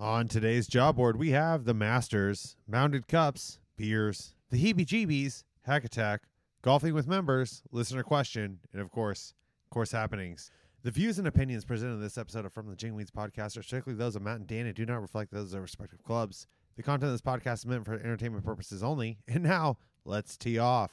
On today's job board, we have the Masters, Mounded Cups, Beers, the Heebie Jeebies, Hack Attack, Golfing with Members, Listener Question, and of course, Course Happenings. The views and opinions presented in this episode of From the Jingweeds podcast are strictly those of Matt and Dan and do not reflect those of their respective clubs. The content of this podcast is meant for entertainment purposes only. And now, let's tee off.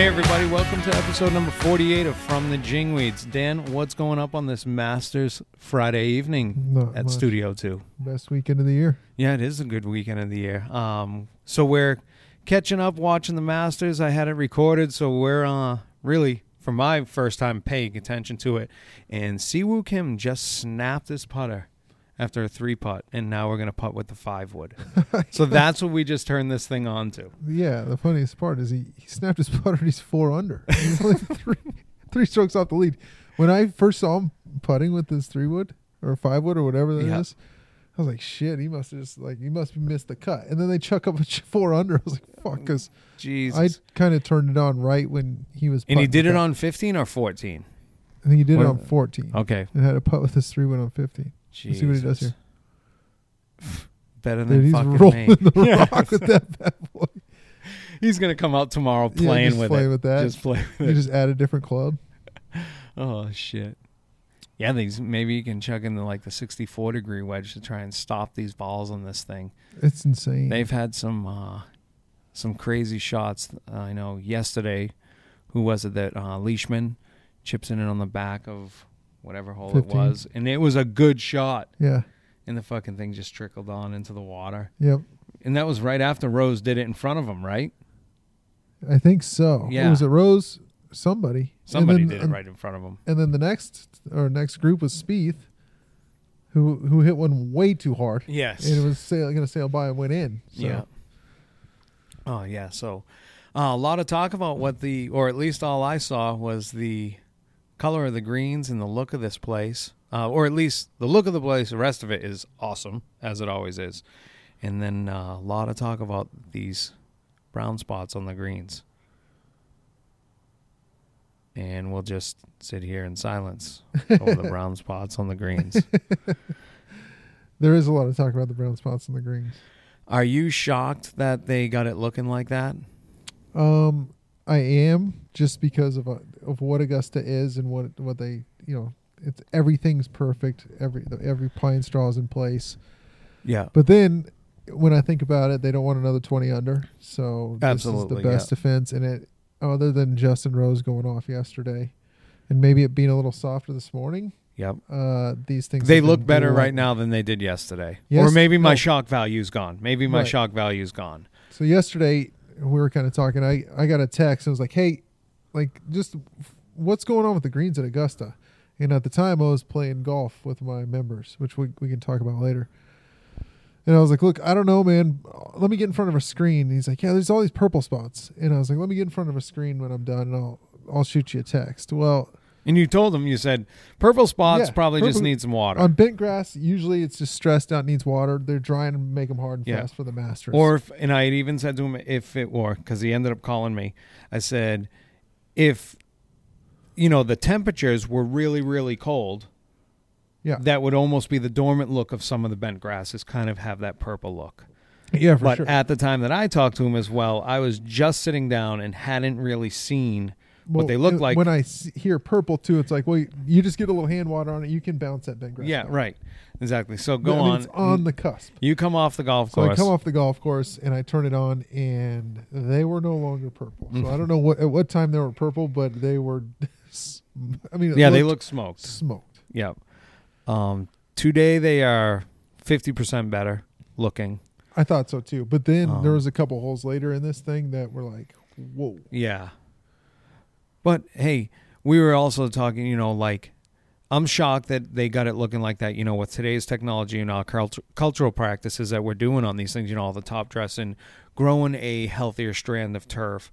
Hey everybody, welcome to episode number 48 of From the Jingweeds. Dan, what's going up on this Masters Friday evening Not at much. Studio 2? Best weekend of the year. Yeah, it is a good weekend of the year. Um, so we're catching up watching the Masters. I had it recorded, so we're uh, really, for my first time, paying attention to it. And Siwoo Kim just snapped his putter after a three putt, and now we're going to putt with the five wood. so that's what we just turned this thing on to. Yeah, the funniest part is he, he snapped his putter and he's four under. He's only three, three strokes off the lead. When I first saw him putting with this three wood or five wood or whatever that is. I was like, shit, he must have just like he must have missed the cut. And then they chuck up a four under. I was like, fuck, because. I kind of turned it on right when he was. Putting. And he did it on 15 or 14? I think he did it on fourteen. Okay. And had a putt with his three wood on fifteen. Jesus. see what he does here. Better Dude, than he's fucking rolling me. the Yeah. rock with that bad boy. He's gonna come out tomorrow Yeah, playing just with play it. with that. Just play with You it. just add a different club. Oh shit. Yeah, these maybe you can chuck in the like the 64 degree wedge to try and stop these balls on this thing. It's insane. They've had some uh, some crazy shots. I know yesterday, who was it that uh, Leishman chips in it on the back of whatever hole 15. it was, and it was a good shot, yeah. and the fucking thing just trickled on into the water. Yep. And that was right after Rose did it in front of him, right? I think so. Yeah. It Was it Rose? Somebody. Somebody then, did it right in front of him. And then the next or next group was Spieth, who who hit one way too hard, Yes. and it was sail, going to sail by and went in. So, Yeah. Oh yeah. So uh, a lot of talk about what the, or at least all I saw was the color of the greens and the look of this place, uh, or at least the look of the place. The rest of it is awesome, as it always is. And then uh, a lot of talk about these brown spots on the greens. And we'll just sit here in silence over the brown spots on the greens. There is a lot of talk about the brown spots on the greens. Are you shocked that they got it looking like that? Um, I am just because of uh, of what Augusta is and what what they you know it's everything's perfect. Every every pine straw is in place. Yeah. But then when I think about it, they don't want another 20 under. So this is the best defense. And it, other than Justin Rose going off yesterday and maybe it being a little softer this morning, Yep. uh, these things. They look better right now than they did yesterday. Yes, or maybe my no. shock value's gone. Maybe my Right. shock value's gone. So yesterday we were kind of talking. I, I got a text. and was like, hey, like just what's going on with the greens at Augusta? And at the time I was playing golf with my members, which we, we can talk about later. And I was like, look, I don't know, man. Let me get in front of a screen. And he's like, yeah, there's all these purple spots. And I was like, let me get in front of a screen when I'm done and I'll, I'll shoot you a text. Well, And you told them, you said, purple spots Yeah, probably just need some water. on bent grass, usually it's just stressed out, needs water. They're drying and make them hard and Yeah. fast for the Masters. or, if, and I had even said to him, if it were, because he ended up calling me, I said, if, you know, the temperatures were really, really cold, yeah, that would almost be the dormant look of some of the bent grasses, kind of have that purple look. yeah, for but sure. at the time that I talked to him as well, I was just sitting down and hadn't really seen what they look uh, like. When I see, hear purple too, it's like, well, you, you just get a little hand water on it, you can bounce that bent grass. Yeah, right. Exactly. So go I mean, on. It's on the cusp. You come off the golf So course. I come off the golf course and I turn it on, and they were no longer purple. So I don't know what at what time they were purple, but they were. I mean, yeah, they look smoked. smoked. Yep. Um, today they are fifty percent better looking. I thought so too, but then there Um, was a couple holes later in this thing that were like, whoa. Yeah. But hey, we were also talking. You know, like I'm shocked that they got it looking like that. You know, with today's technology and our cultu- cultural practices that we're doing on these things. You know, all the top dressing, growing a healthier strand of turf.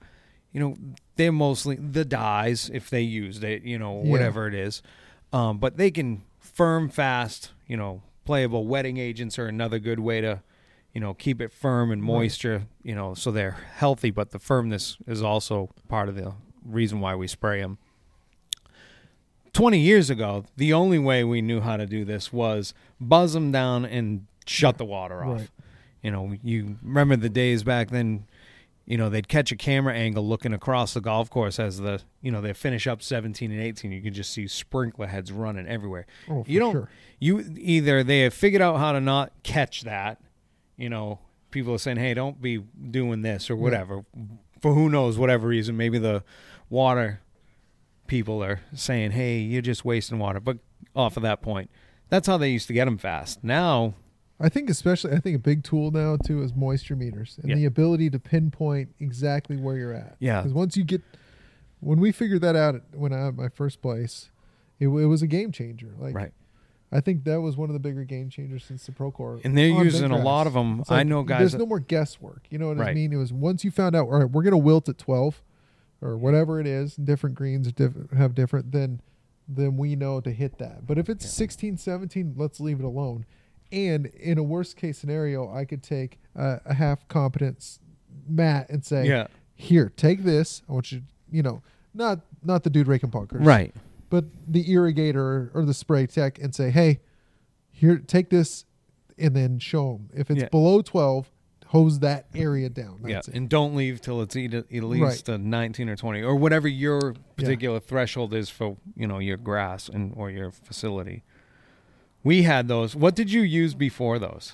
You know, they're mostly the dyes if they used it. You know, Yeah. whatever it is. Um, but they can firm fast. You know, playable. Wetting agents are another good way to, you know, keep it firm and Right. moisture. You know, so they're healthy, but the firmness is also part of the reason why we spray them. 20 years ago, the only way we knew how to do this was buzz them down and shut the water off. Right. You know, you remember the days back then, you know, they'd catch a camera angle looking across the golf course as the, you know, they finish up 17 and 18. You could just see sprinkler heads running everywhere. Oh, for you don't, sure. you either they have figured out how to not catch that, you know, people are saying, hey, don't be doing this or Yeah. For who knows, whatever reason, maybe the water people are saying, "Hey, you're just wasting water." But off of that point, that's how they used to get them fast. Now, I think especially I think a big tool now too is moisture meters and Yeah. the ability to pinpoint exactly where you're at. Yeah. Because once you get, when we figured that out when I had my first place, it, it was a game changer. Like right, I think that was one of the bigger game changers since the Procore. and they're using a lot of them. It's I know guys. There's that- no more guesswork. You know what I mean? It was once you found out, all right, we're gonna wilt at 12, or whatever it is. Different greens have different. Then, then we know to hit that. But if it's Yeah. 16, 17, let's leave it alone. And in a worst case scenario, I could take a, a half competence mat and say, yeah, here, take this. I want you, you know, not not the dude raking bunkers, right, but the irrigator or the spray tech and say, hey, here, take this, and then show them. If it's Yeah. below 12, hose that area down. yeah, That's it. and don't leave till it's at least a 19 or 20 or whatever your particular threshold is for you know your grass and or your facility. We had those. What did you use before those?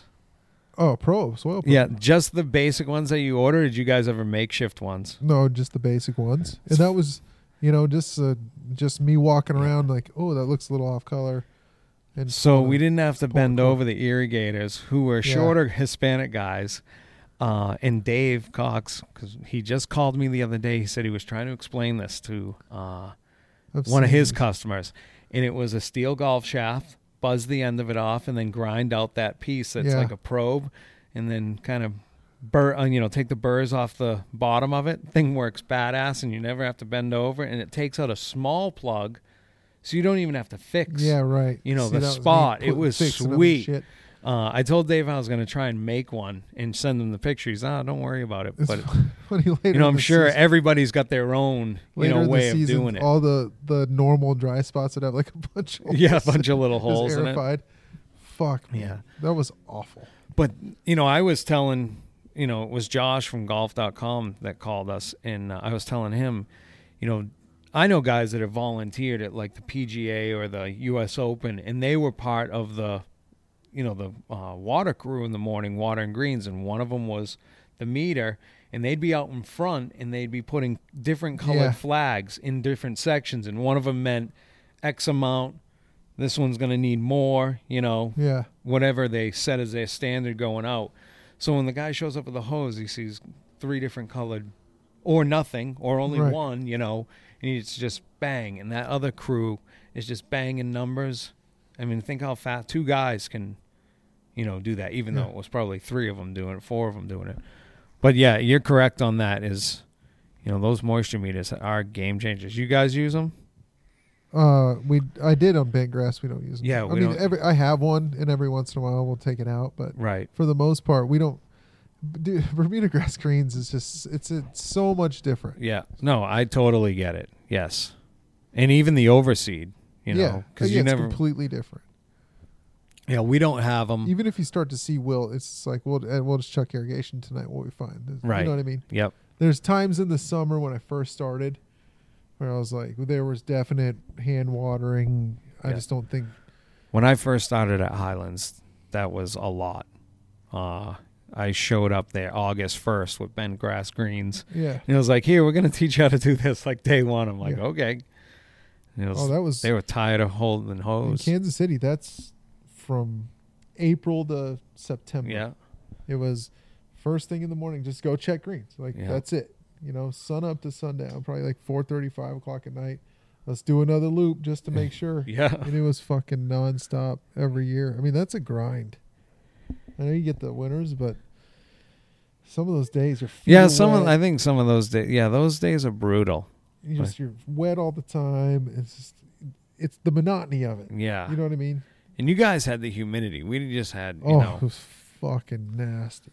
Oh, pro soil. Pro. Yeah, just the basic ones that you ordered. Did you guys ever makeshift ones? No, just the basic ones, and that was, you know, just uh, just me walking around like, oh, that looks a little off color. And So pulling we didn't have to bend over the irrigators, who were Yeah. shorter Hispanic guys. Uh, and Dave Cox, because he just called me the other day. He said he was trying to explain this to uh, one of his customers, and it was a steel golf shaft. Buzz the end of it off, and then grind out that piece that's Yeah. like a probe, and then kind of bur, uh, you know, take the burrs off the bottom of it. Thing works badass, and you never have to bend over, and it takes out a small plug, so you don't even have to fix. Yeah, right. you know, the that was spot, it was fixing them and sweet. shit. Uh, I told Dave I was going to try and make one and send him the pictures. Ah, don't worry about it. It's But funny later. you know, I'm sure season- everybody's got their own you know way of doing it. All the the normal dry spots that have like a bunch of yeah, a bunch of little holes in it. Fuck. man. Yeah. that was awful. But you know, I was telling, you know, it was Josh from golf.com that called us and uh, I was telling him, you know, I know guys that have volunteered at like the PGA or the US Open and they were part of the you know, the uh, water crew in the morning, water and greens and one of them was the meter and they'd be out in front and they'd be putting different colored Yeah. flags in different sections and one of them meant x amount this one's going to need more, you know, Yeah, whatever they set as their standard going out. So when the guy shows up with a hose, he sees three different colored, or nothing, or only Right. one, you know, and it's just bang. And that other crew is just banging numbers. I mean, think how fast two guys can, you know, do that. Even Yeah. though it was probably three of them doing it, four of them doing it. But yeah, you're correct on that. Is you know those moisture meters are game changers. You guys use them? uh, we I did on bent grass. We don't use them. Yeah, I mean, every I have one, and every once in a while we'll take it out, but Right. for the most part, we don't. Dude, Bermuda grass greens is just it's it's so much different. Yeah. No, I totally get it. Yes. And even the overseed, you yeah, know, because yeah, you it's never. completely different. yeah, we don't have them. Even if you start to see wilt, it's like we'll and we'll just chuck irrigation tonight. What we find, Right. You know what I mean? Yep. There's times in the summer when I first started where I was like, there was definite hand watering. I Yeah. just don't think. When I first started at Highlands, that was a lot. Uh, I showed up there August first with bent grass Greens, Yeah. and it was like, "Here, we're gonna teach you how to do this." Like day one, I'm like, Yeah. "Okay." Was, Oh, that was they were tired of holding in hose. Kansas City. That's from April to September. Yeah. It was first thing in the morning. Just go check greens. Like Yeah. that's it. You know, sun up to sundown. Probably like four thirty, five o'clock at night. Let's do another loop just to make sure. Yeah. and it was fucking nonstop every year. I mean, that's a grind. I know you get the winners, but some of those days are Yeah. Some of, wet. I think some of those days. Yeah, those days are brutal. you just you're wet all the time. It's just it's the monotony of it. Yeah. You know what I mean? And you guys had the humidity. We just had, you oh, know, it was fucking nasty.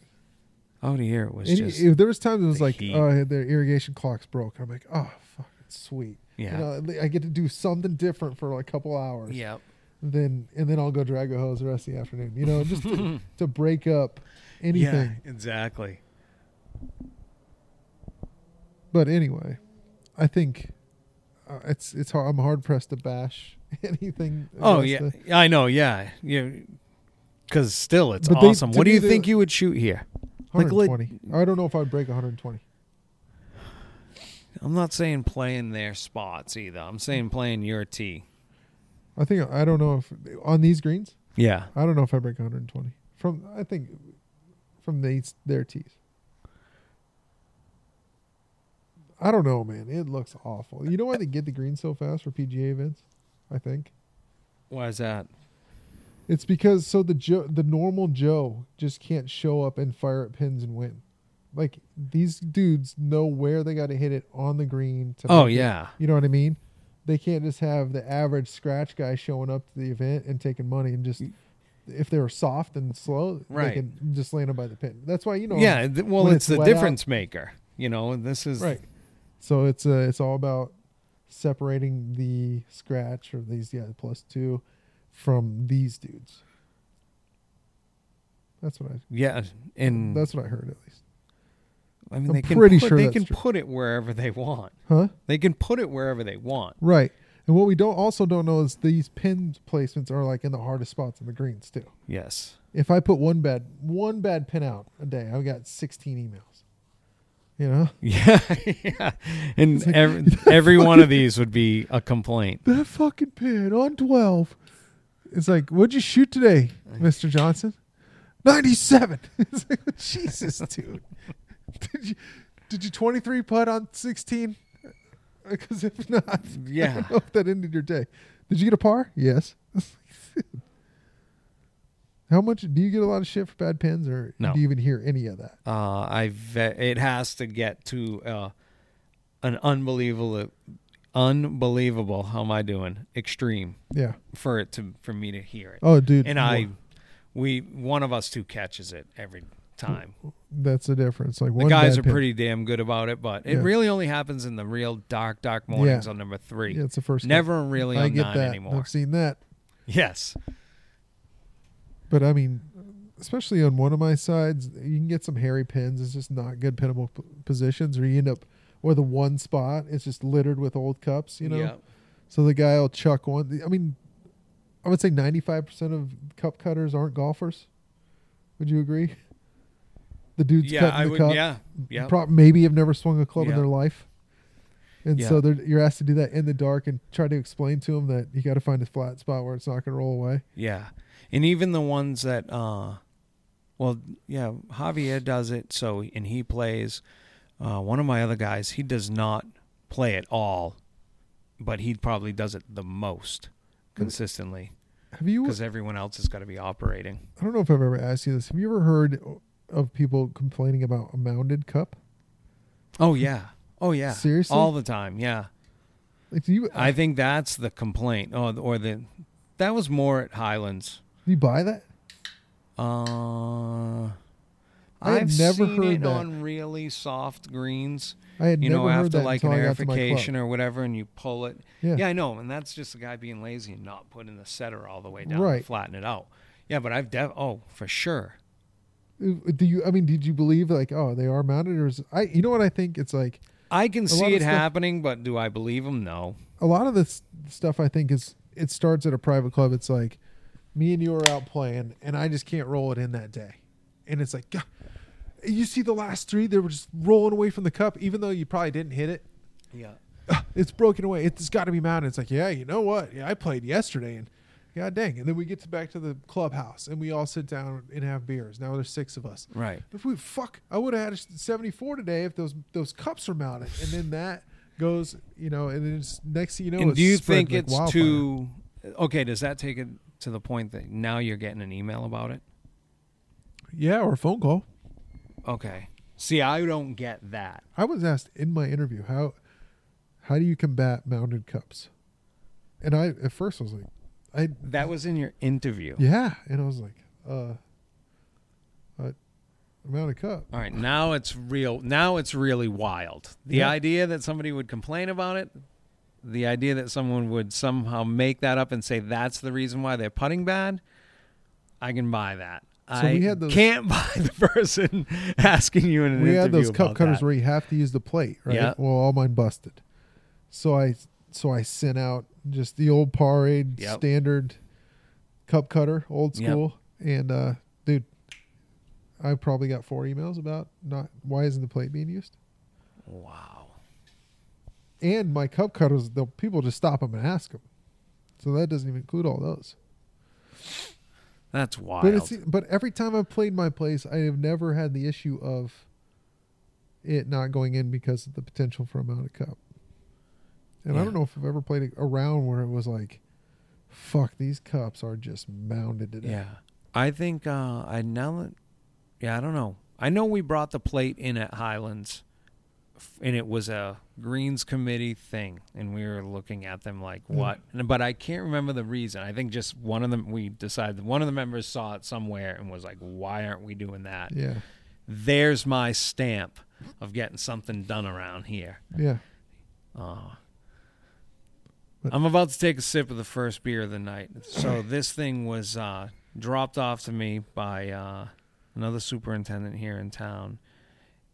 Oh, out here it was And just if there was times it was like, heat. oh, the irrigation clock's broke. I'm like, oh, fucking sweet. yeah, You know, I get to do something different for like a couple hours. yeah, Then and then I'll go drag a hose the rest of the afternoon. You know, just to, to break up anything. yeah, exactly. But anyway, I think uh, it's it's hard, I'm hard pressed to bash anything. Oh yeah, I know. Yeah, yeah. Because still, it's But they- awesome. to what do you think you would shoot here? Like, like- 120. I don't know if I'd break 120. I'm not saying playing their spots either. I'm saying playing your tee. I think I don't know if on these greens. Yeah, I don't know if I break 120 from. I think from these their tees. I don't know, man. It looks awful. You know why they get the green so fast for PGA events? I think why is that? it's because so the Joe, the normal Joe, just can't show up and fire at pins and win. Like these dudes know where they got to hit it on the green. To Oh make it- yeah, you know what I mean? They can't just have the average scratch guy showing up to the event and taking money and just if they were soft and slow, Right. they can just land them by the pin. That's why you know. yeah. th- well, it's, it's the wet out- difference maker. You know, this is right. So it's uh, it's all about separating the scratch or these yeah plus two from these dudes. That's what I. Yeah, and That's what I heard at least. I mean I'm they can pretty put, sure they can true. put it wherever they want. Huh? They can put it wherever they want. Right. And what we don't also don't know is these pin placements are like in the hardest spots in the greens too. Yes. If I put one bad one bad pin out a day, I've got 16 emails. You know, Yeah, yeah. And like- every, every one of these would be a complaint. that fucking pin on 12. It's like, what'd you shoot today, Mr. Johnson? 97. it's like, Jesus, dude. Did you did you 23 putt on 16? Because if not, Yeah. if that ended your day. Did you get a par? Yes. How much do you get a lot of shit for bad pins, or No. do you even hear any of that? Uh, I've it has to get to uh, an unbelievable, unbelievable. How am I doing? Extreme Yeah. for it to for me to hear it. Oh, dude. and I, we one of us two catches it every time. That's the difference. Like The guys are pin. pretty damn good about it, but it Yeah. really only happens in the real dark, dark mornings on number three. Yeah, it's the first. Never really I on get nine that. anymore. I've seen that. Yes. But I mean, especially on one of my sides, you can get some hairy pins. It's just not good pinnable positions, or you end up where the one spot is just littered with old cups. You know, Yeah. so the guy will chuck one. I mean, I would say ninety-five percent of cup cutters aren't golfers. Would you agree? The dudes Yeah, cutting the would. cup Yeah. Yeah. prob- maybe have never swung a club in their life. And Yeah. so they're, you're asked to do that in the dark and try to explain to them that you got to find a flat spot where it's not going to roll away. Yeah. And even the ones that uh well, yeah, Javier does it so and he plays uh one of my other guys, he does not play at all, but he probably does it the most consistently Have you? because everyone else has got to be operating. I don't know if I've ever asked you this. Have you ever heard of people complaining about a mounded cup? Oh yeah. Oh yeah. Seriously? All the time. Yeah. Like, do you? I think that's the complaint. Oh, or the that was more at Highlands. do you buy that? Uh I I've never seen heard it that. on really soft greens. I had you never know, heard after that like an I got to my club. airification or whatever, and you pull it. Yeah. Yeah, I know, and that's just the guy being lazy and not putting the setter all the way down, Right. to flatten it out. Yeah, but I've def- oh for sure. Uh, Do you? I mean, did you believe like, oh, they are mounted, or I? You know what I think? It's like I can see it stuff- happening, but do I believe them No. a lot of this stuff I think is it starts at a private club. It's like me and you are out playing, and I just can't roll it in that day, and it's like, God, you see the last three, they were just rolling away from the cup, even though you probably didn't hit it. Yeah. It's broken away. It's got to be mounted. It's like, yeah, you know what? Yeah, I played yesterday, and god dang, and then we get to back to the clubhouse, and we all sit down and have beers. Now there's six of us. Right. If we fuck, I would have had a 74 today if those those cups were mounted, and then that goes, you know, and then it's, next thing you know, and do you think like it's wildfire. too okay? Does that take it to the point that now you're getting an email about it? Yeah, or a phone call. Okay. See, I don't get that. I was asked in my interview how how do you combat mounted cups, and I at first I was like, I That was in your interview. yeah, and I was like, uh i'm out of cup. All right, now it's real. Now it's really wild. The Yeah. idea that somebody would complain about it, the idea that someone would somehow make that up and say that's the reason why they're putting bad, I can buy that. So I we had those- can't buy the person asking you in an we interview We had those cup cutters that. where you have to use the plate, right? Yeah. Well, all mine busted. So I so I sent out just the old parade Yep. standard cup cutter, old Yep. school. And uh dude, I probably got four emails about not why isn't the plate being used? Wow. And my cup cutters, the people just stop them and ask them. So that doesn't even include all those. That's wild. But it's but every time I've played my place, I have never had the issue of it not going in because of the potential for amount of cup. And I don't know if I've ever played a, round where it was like, "Fuck, these cups are just mounded to death." Yeah. I think uh I now that yeah, I don't know. I know we brought the plate in at Highlands and it was a Greens committee thing and we were looking at them like what and, but I can't remember the reason. I think just one of them we decided one of the members saw it somewhere and was like why aren't we doing that? yeah, There's my stamp of getting something done around here. yeah. Uh, I'm about to take a sip of the first beer of the night. So this thing was uh, dropped off to me by uh, another superintendent here in town.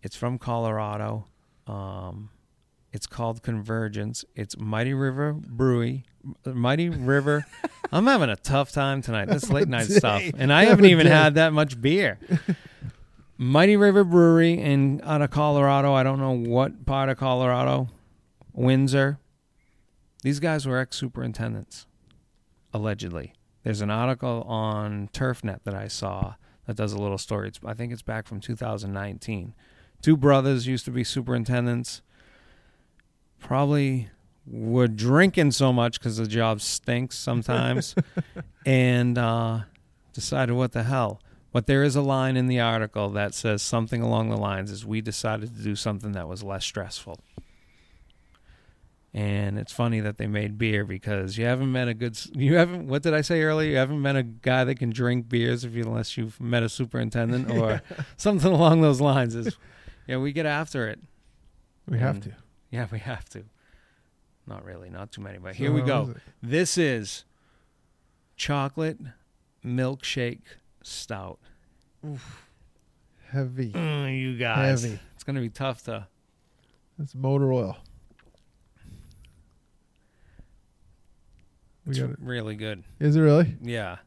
It's from Colorado. Um, it's called Convergence. It's Mighty River Brewery. Mighty River. I'm having a tough time tonight. This late night stuff, and I Have haven't even had that much beer. Mighty River Brewery in out of Colorado. I don't know what part of Colorado. Windsor. These guys were ex superintendents, allegedly. There's an article on TurfNet that I saw that does a little story. It's, I think it's back from 2019. Two brothers used to be superintendents. Probably were drinking so much because the job stinks sometimes, and uh, decided what the hell. But there is a line in the article that says something along the lines is we decided to do something that was less stressful. And it's funny that they made beer because you haven't met a good you haven't what did I say earlier? You haven't met a guy that can drink beers if you unless you've met a superintendent or something along those lines is yeah, we get after it. We have to. Yeah, we have to. Not really, not too many, but So here we go. is? This is chocolate milkshake stout. Heavy. Mm, you guys, Heavy. it's gonna be tough to. That's motor oil. We It's got it. really good. Is it really? Yeah.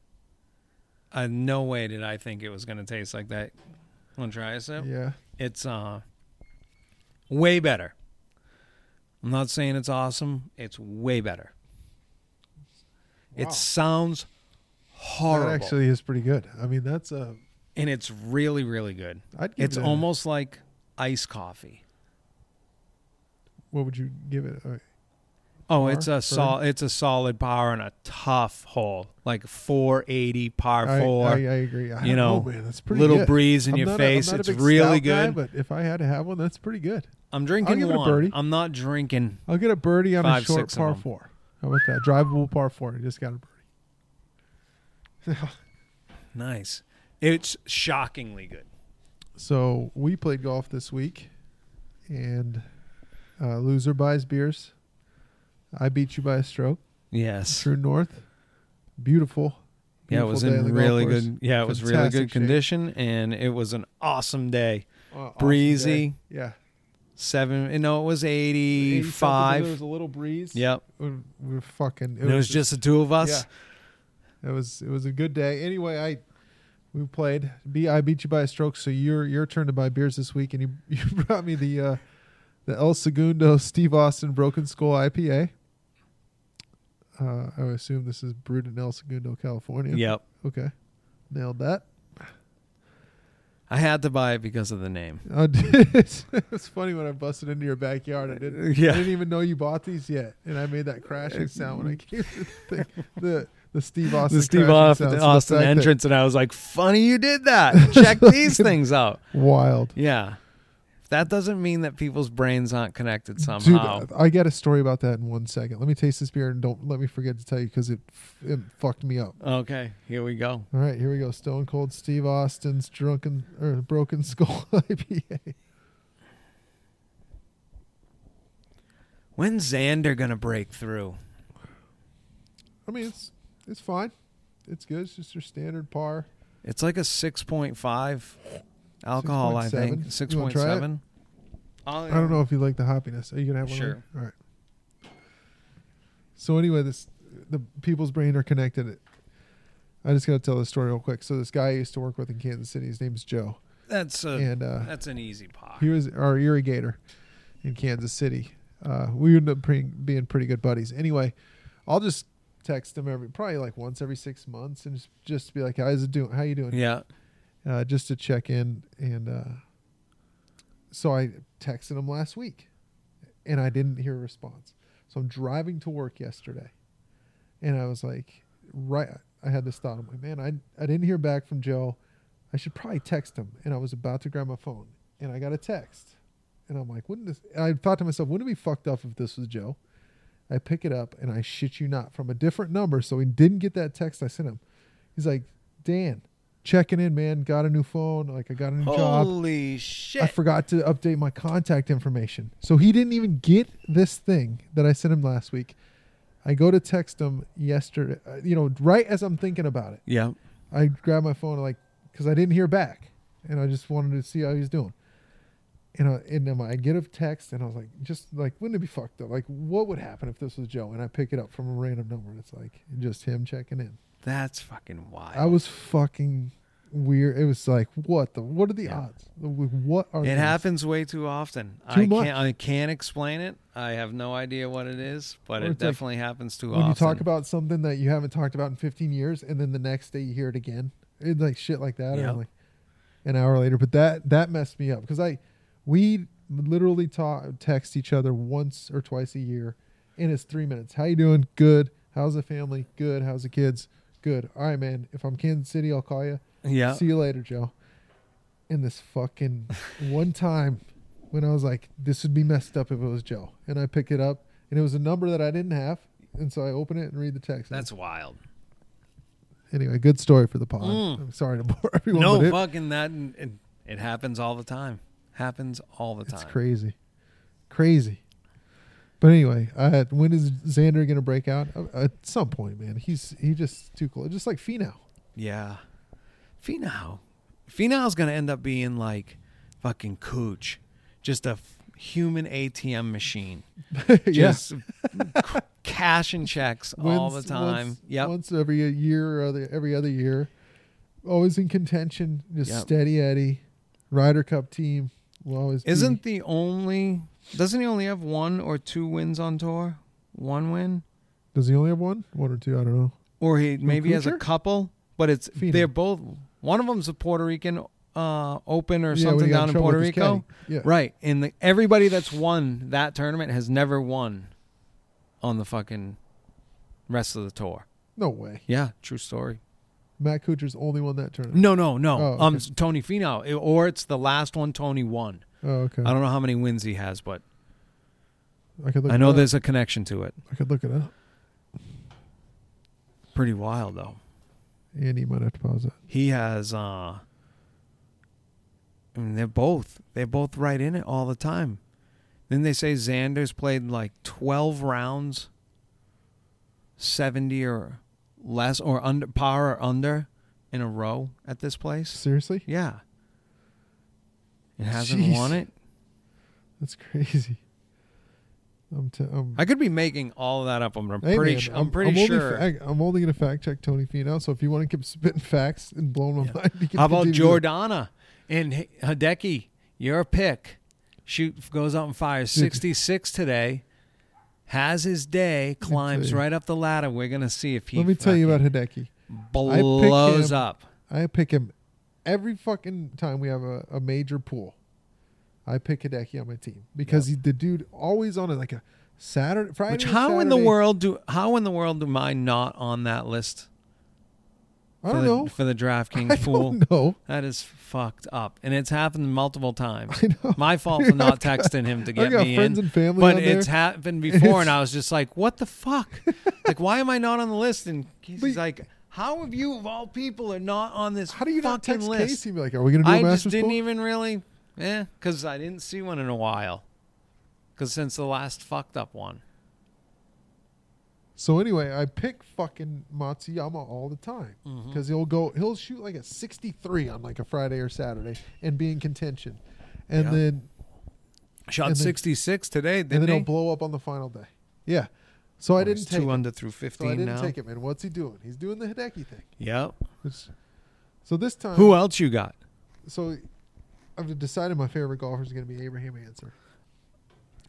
Uh, no way did I think it was gonna taste like that. Want to try a sip? Yeah. It's uh, way better. I'm not saying it's awesome. It's way better. Wow. It sounds horrible, That actually is pretty good. I mean, that's a. and it's really, really good. I'd give It's it almost like iced coffee. What would you give it? Oh, it's a sol- It's a solid par and a tough hole, like 480 par I, four. I, I agree. I you don't know, man, that's pretty little good. breeze in I'm your not a- I'm face. a it's really stout guy, good. but if I had to have one, that's pretty good. I'm drinking give it a one. I'm not drinking. I'll get a birdie on Five, a short par four. How about that? Drivable par four. You just got a birdie. Nice. It's shockingly good. so we played golf this week, and uh, loser buys beers. I beat you by a stroke. Yes. True North, beautiful. Yeah, it was in really good. Yeah, it was really Fantastic good shape. condition, and it was an awesome day. Uh, awesome Breezy. day. Yeah. Seven. No, it was eighty-five. There was a little breeze. Yep. We we were fucking. it was just the two of us. Yeah. It was it was a good day. Anyway, I we played. Be I beat you by a stroke, so your your turn to buy beers this week, and you you brought me the uh, the El Segundo Steve Austin Broken Skull IPA. Uh, I assume this is brewed in El Segundo, California. Yep. Okay, nailed that. I had to buy it because of the name. Uh, it's funny when I busted into your backyard. I didn't. Yeah. I didn't even know you bought these yet, and I made that crashing sound when I came to the thing. The the Steve Austin. the Steve Austin, the Austin entrance, and I was like, "Funny you did that. Check these things out." Wild. Yeah, That doesn't mean that people's brains aren't connected somehow. Dude. I got a story about that in one second. Let me taste this beer and don't let me forget to tell you because it, it fucked me up. okay, here we go. All right, here we go. Stone Cold Steve Austin's drunken or broken skull IPA. When's Xander gonna break through? I mean, it's it's fine. It's good. It's just your standard par. It's like a six point five alcohol, I think. 6.7. Six You wanna point try it? seven. I don't know if you like the hoppiness. Are you gonna have one? Sure. All right. So anyway, this the people's brain are connected. I just gotta tell the story real quick. So this guy I used to work with in Kansas City. His name's Joe, That's a and uh, that's an easy pot. he was our irrigator in Kansas City. Uh, we ended up pre- being pretty good buddies. Anyway, I'll just text him every probably like once every six months and just just be like, "How's it doing? How you doing?" Yeah. Uh, just to check in. And uh, so I texted him last week, and I didn't hear a response. So I'm driving to work yesterday, and I was like, right. I had this thought. I'm like, man, I I didn't hear back from Joe. I should probably text him. And I was about to grab my phone, and I got a text, and I'm like, wouldn't this? I thought to myself, wouldn't it be fucked up if this was Joe? I pick it up, and I shit you not, from a different number. So he didn't get that text I sent him. He's like, Dan, checking in, man. Got a new phone. Like I got a new job. Holy shit. I forgot to update my contact information. So he didn't even get this thing that I sent him last week. I go to text him yesterday, uh, you know, right as I'm thinking about it. yeah. I grab my phone, like, because I didn't hear back. And I just wanted to see how he's doing. And, I, and then I get a text, and I was like, just like, wouldn't it be fucked up? Like, what would happen if this was Joe? And I pick it up from a random number. It's like just him checking in. That's fucking wild. I was fucking weird. It was like, what the? What are the Yeah. odds? What are? It these? happens way too often. Too I much. can't I can't explain it. I have no idea what it is, but Or it it's like definitely happens too when often. you talk about something that you haven't talked about in 15 years, and then the next day you hear it again, it's like shit like that, Yep. or like an hour later. But that that messed me up because I we literally talk text each other once or twice a year, and it's three minutes. How you doing? Good. How's the family? Good. How's the kids? Good. All right, man. If I'm Kansas City, I'll call you. yeah. See you later, Joe. And this fucking one time when I was like, this would be messed up if it was Joe. And I pick it up and it was a number that I didn't have. And so I open it and read the text. That's wild. anyway, good story for the pod. Mm. I'm sorry to bore everyone. no it- fucking that it, it happens all the time. Happens all the time. it's time. crazy. Crazy. But anyway, uh, when is Xander going to break out? Uh, At some point, man. He's he just too cool. Just like Finau. Yeah. Finau. Finau's going to end up being like fucking Cooch. Just a f- human ATM machine. yeah. Just c- cashing checks all the Once- time. Once, yep. Once every year or other, every other year. Always in contention. Just Yep. steady Eddie. Ryder Cup team will always Isn't the only doesn't he only have one or two wins on tour? One win? Does he only have one? One or two? I don't know. Or he maybe has a couple, but it's they're both one of them's a Puerto Rican uh open or Yeah, something down in Puerto Rico. Yeah. Right. And the, everybody that's won that tournament has never won on the fucking rest of the tour. No way. Yeah, true story. Matt Kuchar's only won that tournament. No, no, no. Oh, Um. Tony Finau It- or it's the last one Tony won. Oh, okay. I don't know how many wins he has, but I could look. I it know up. there's a connection to it. I could look it up. Pretty wild though. Andy might have to pause it. he has uh I mean they're both they're both right in it all the time. Then they say Xander's played like twelve rounds, seventy or less or under par or under in a row at this place. Seriously, Yeah. It hasn't Jeez. won it. that's crazy. I'm. T- I'm I could be making all of that up. I'm, I'm Hey, pretty. man, su- I'm, pretty only sure. fa- I'm only going to fact check Tony Finau. So if you want to keep spitting facts and blowing my Yeah. mind, you can How about Jordana and Hideki? Your pick. Shoot goes out and fires Dude. 66 today. Has his day, climbs right up the ladder. We're gonna see if he. Let me tell you about Hideki. blows him. up. I pick him every fucking time we have a, a major pool. I pick Hideki on my team because he, the dude always on it like a Saturday, Friday. Which how in the world do how in the world am I not on that list? I for don't the, know. for the DraftKings I fool. don't. That is fucked up, and it's happened multiple times. I know. My fault for not texting him to get me friends in. and family But on there. it's happened before, and I was just like, "What the fuck? like, why am I not on the list?" And he's But- like, "How have you, of all people, are not on this How do you not text list?" Casey? Be like, are we gonna do I just didn't pool? even really, eh, because I didn't see one in a while. Because since the last fucked up one, So anyway, I pick fucking Matsuyama all the time Mm-hmm. because he'll go, he'll shoot like a 63 on like a Friday or Saturday and be in contention, and Yeah. then shot And then- sixty six today, and then didn't he'll blow up on the final day. Yeah. So I Oh, didn't take two under through 15. So I didn't now. take him. And what's he doing? He's doing the Hideki thing. Yep. So this time, Who else you got? so I've decided my favorite golfer is going to be Abraham Ancer.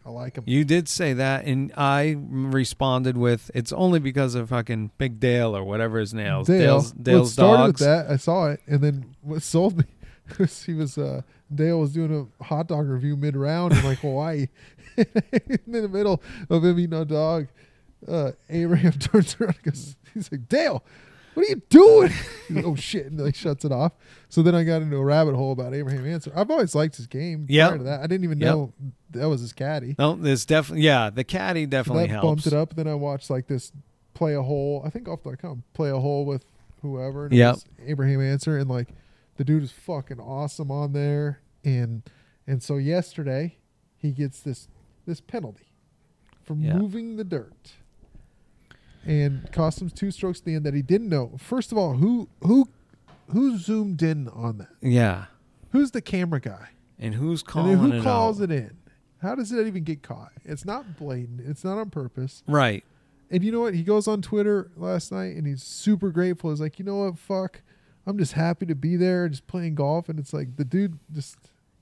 I like him. You did say that, and I responded with, "It's only because of fucking Big Dale or whatever his nails, Dale. Dale's, Dale's started dogs." with that, I saw it, and then what sold me was he was uh, Dale was doing a hot dog review mid round in like Hawaii, in the middle of him eating a dog. Uh, Abraham turns around and goes, he's like, Dale, what are you doing? Oh shit, and like shuts it off. So then I got into a rabbit hole about Abraham Ancer. I've always liked his game. Yeah, that, I didn't even Yep. know that was his caddy. No, there's definitely yeah. The caddy So definitely that helps. bumped it up. Then I watched like this play a hole. I think off.com um, play a hole with whoever. And it Yep. was Abraham Ancer and like the dude is fucking awesome on there. And and so yesterday he gets this this penalty for Yeah. moving the dirt. And cost him two strokes at the end that he didn't know. First of all, who who who zoomed in on that? Yeah, Who's the camera guy? and who's And calling then who it calls out? it in? How does it even get caught? It's not blatant. It's not on purpose. Right. And you know what? He goes on Twitter last night and he's super grateful. He's like, you know what? Fuck. I'm just happy to be there, just playing golf. And it's like the dude just.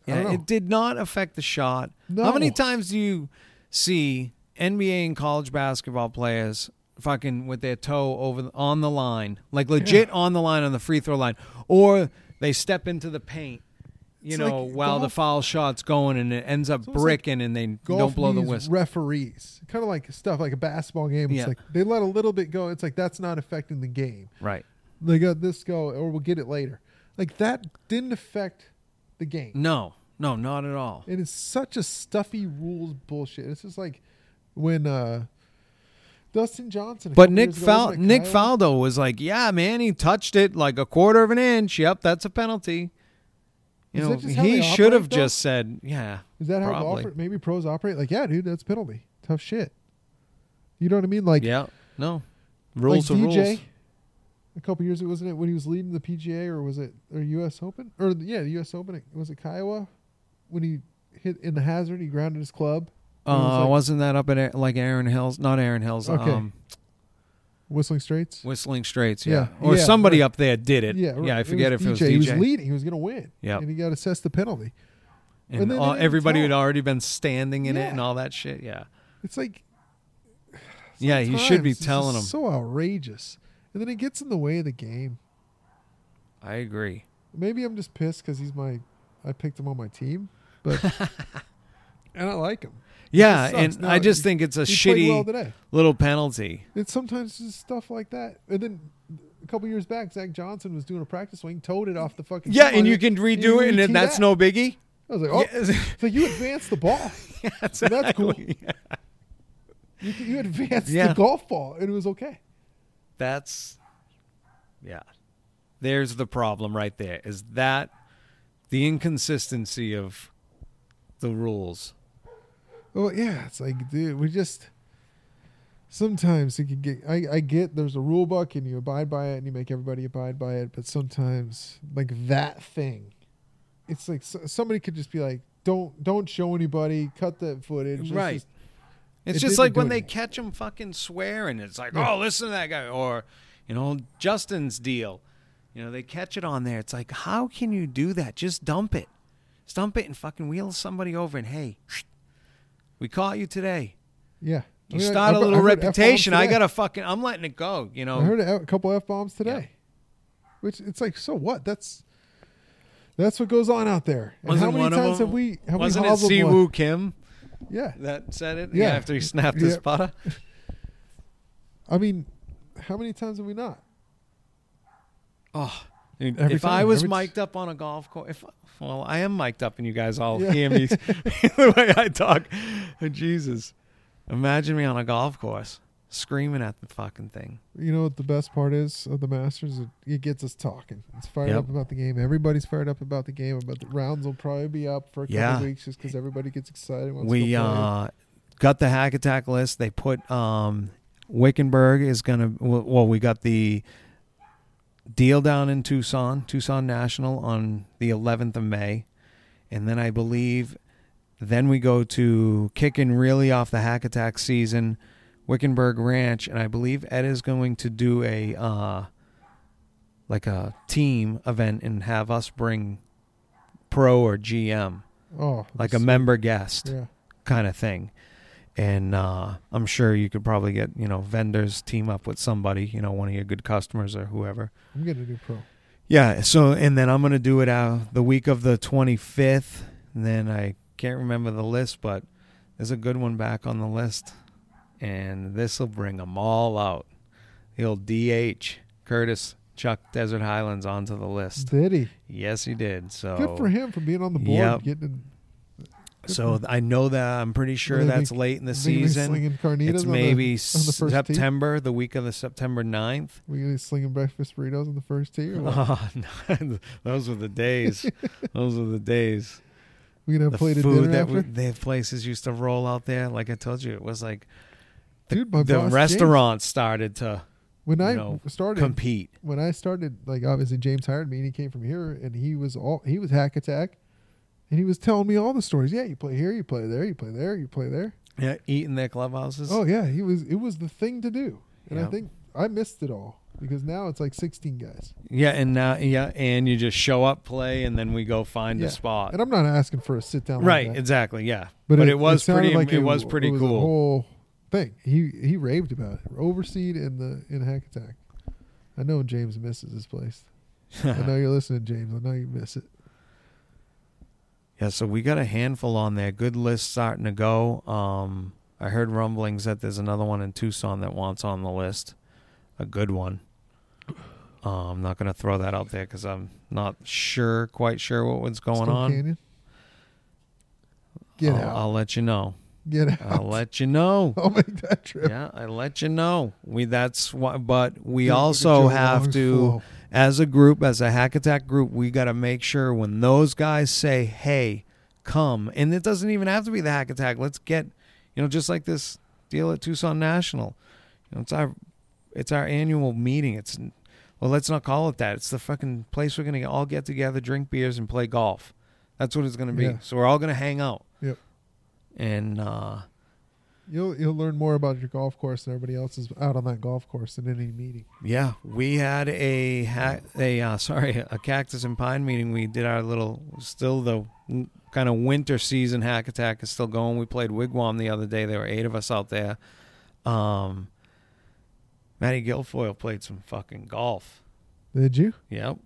Yeah, it did not affect the shot. How many times do you see NBA and college basketball players fucking with their toe over the, on the line, like legit on the line on the free throw line, or they step into the paint, you It's know, like while the foul shot's going and it ends up almost like and they Golf don't blow the whistle. referees. Kind of like stuff like a basketball game. It's Yeah. like they let a little bit go. It's like that's not affecting the game. right. They got this go, or we'll get it later. Like that didn't affect the game. No, no, not at all. It is such a stuffy rules bullshit. It's just like when uh Dustin Johnson. But Nick Fal- Nick Faldo was like, "Yeah, man, he touched it like a quarter of an inch. Yep, that's a penalty." You Is know, that just how he should have just said, "Yeah." Is that how golfer, maybe pros operate? Like, yeah, dude, that's penalty. Tough shit. You know what I mean? Like, yeah, no, like rules are DJ. rules. A couple years ago, wasn't it when he was leading the PGA or was it or U.S. Open or yeah, the U.S. Open? Was it Kiowa when he hit in the hazard? He grounded his club. It Uh, like wasn't that up at like Erin Hills? Not Erin Hills. Okay. Um, Whistling Straits. Whistling Straits. Yeah, Yeah, or yeah, somebody right. up there did it. Yeah, right. yeah. I forget if it was DJ. He was leading. He was going to win. Yeah. and he got assessed the penalty. and and all, everybody had already been standing in it and all that shit. Yeah, It's like yeah. You should be telling them. So outrageous, and then it gets in the way of the game. I agree. Maybe I'm just pissed because he's my. I picked him on my team, but and I like him. Yeah, and No, I just he- think it's a shitty well little penalty. It's sometimes just stuff like that. And then a couple years back, Zach Johnson was doing a practice swing, towed it off the fucking. Yeah, and you can redo it, and that's that. no biggie. I was like, oh, Yeah. so you advanced the ball. Yeah, that's cool. exactly. You, you advanced Yeah. the golf ball, and it was okay. That's yeah. There's the problem right there. Is that the inconsistency of the rules? Well, yeah, it's like, dude, we just sometimes it can get. I, I get there's a rule book and you abide by it and you make everybody abide by it, but sometimes like that thing, it's like so, somebody could just be like, don't don't show anybody, cut that footage, It's Right. just- It's It just like when they catch them fucking swearing. It's like, Yeah. oh, listen to that guy, or you know, Justin's deal. You know, they catch it on there. It's like, how can you do that? Just dump it, just dump it, and fucking wheel somebody over. And hey, we caught you today. yeah. I You mean, I- start I- a I little F-bombs reputation. I gotta fucking. I'm letting it go. You know. I heard a, couple f bombs today, which it's like, so what? That's that's what goes on out there. And Wasn't how many one of times them- have we have Wasn't we it hobbled one? Siwoo Kim Yeah, that said it? Yeah. after he snapped his Yeah. putter. I mean, how many times have we not? Oh, Every if I was every- mic'd up on a golf course, if well, I am mic'd up, and you guys all Yeah. hear me the way I talk. Jesus, imagine me on a golf course screaming at the fucking thing. You know what the best part is of the Masters? It, it gets us talking. It's fired Yep. up about the game. Everybody's fired up about the game. But the rounds will probably be up for a couple Yeah. weeks just because everybody gets excited. We uh, got the hack attack list. They put um, Wickenburg is gonna. Well, well, we got the deal down in Tucson, Tucson National on the 11th of May, and then I believe then we go to kicking really off the hack attack season, Wickenburg Ranch, and I believe Ed is going to do a uh, like a team event and have us bring pro or GM oh, like a member guest Yeah. kind of thing. And uh, I'm sure you could probably get, you know, vendors team up with somebody, you know, one of your good customers or whoever. I'm getting a new pro. Yeah. So, and then I'm going to do it uh, the week of the 25th. And then I can't remember the list, but there's a good one back on the list. And this will bring them all out. The old DH, Curtis Chuck Desert Highlands onto the list. Did he? Yes, he did. So Good for him for being on the board. Yep. Getting good So I know that I'm pretty sure they that's late in the They gonna be season. It's maybe the, the tee. September, the week of the September 9th. We gonna be slinging breakfast burritos on the first tee. Oh, no, those were the days. those were the days. we gonna have The food that after. we, they places used to roll out there. Like I told you, it was like the, Dude, the boss, James- restaurants started to when I know, started compete. when I started, like obviously James hired me and he came from here and he was all he was hack attack, and he was telling me all the stories. Yeah, you play here, you play there, you play there, you play there. Yeah, eating their clubhouses. Oh yeah, he was. It was the thing to do, and I think I missed it all because now it's like 16 guys, Yeah, and now yeah, and you just show up, play, and then we go find Yeah. a spot. and I'm not asking for a sit down. Right, like that, exactly. Yeah, but, but, it, was sounded pretty. Like it, was pretty it was cool. Whole thing. He he raved about it. Overseed in the in hack attack. I know James misses his place. I know you're listening, James. I know you miss it. Yeah, so we got a handful on there. Good list starting to go. Um, I heard rumblings that there's another one in Tucson that wants on the list, a good one. Uh, I'm not going to throw that out there because I'm not sure, quite sure what was going Stone on. Canyon. Get I'll, out. I'll let you know. Get out. I'll let you know. I'll make that trip. yeah, I let you know. We that's what, but we also have to. flow. As a group, as a hack attack group, we got to make sure when those guys say, "Hey, come," and it doesn't even have to be the hack attack. Let's get, you know, just like this deal at Tucson National. You know, it's our, it's our annual meeting. It's, well, let's not call it that. It's the fucking place we're gonna all get together, drink beers, and play golf. That's what it's gonna be. Yeah. So we're all gonna hang out. Yep. And uh, You'll you'll learn more about your golf course than everybody else is out on that golf course in any meeting. Yeah, we had a ha- a uh, sorry a cactus and pine meeting. We did our little still the kind of winter season hack attack is still going. We played wigwam the other day. There were eight of us out there. Um, Matty Guilfoyle played some fucking golf. Did you? Yep.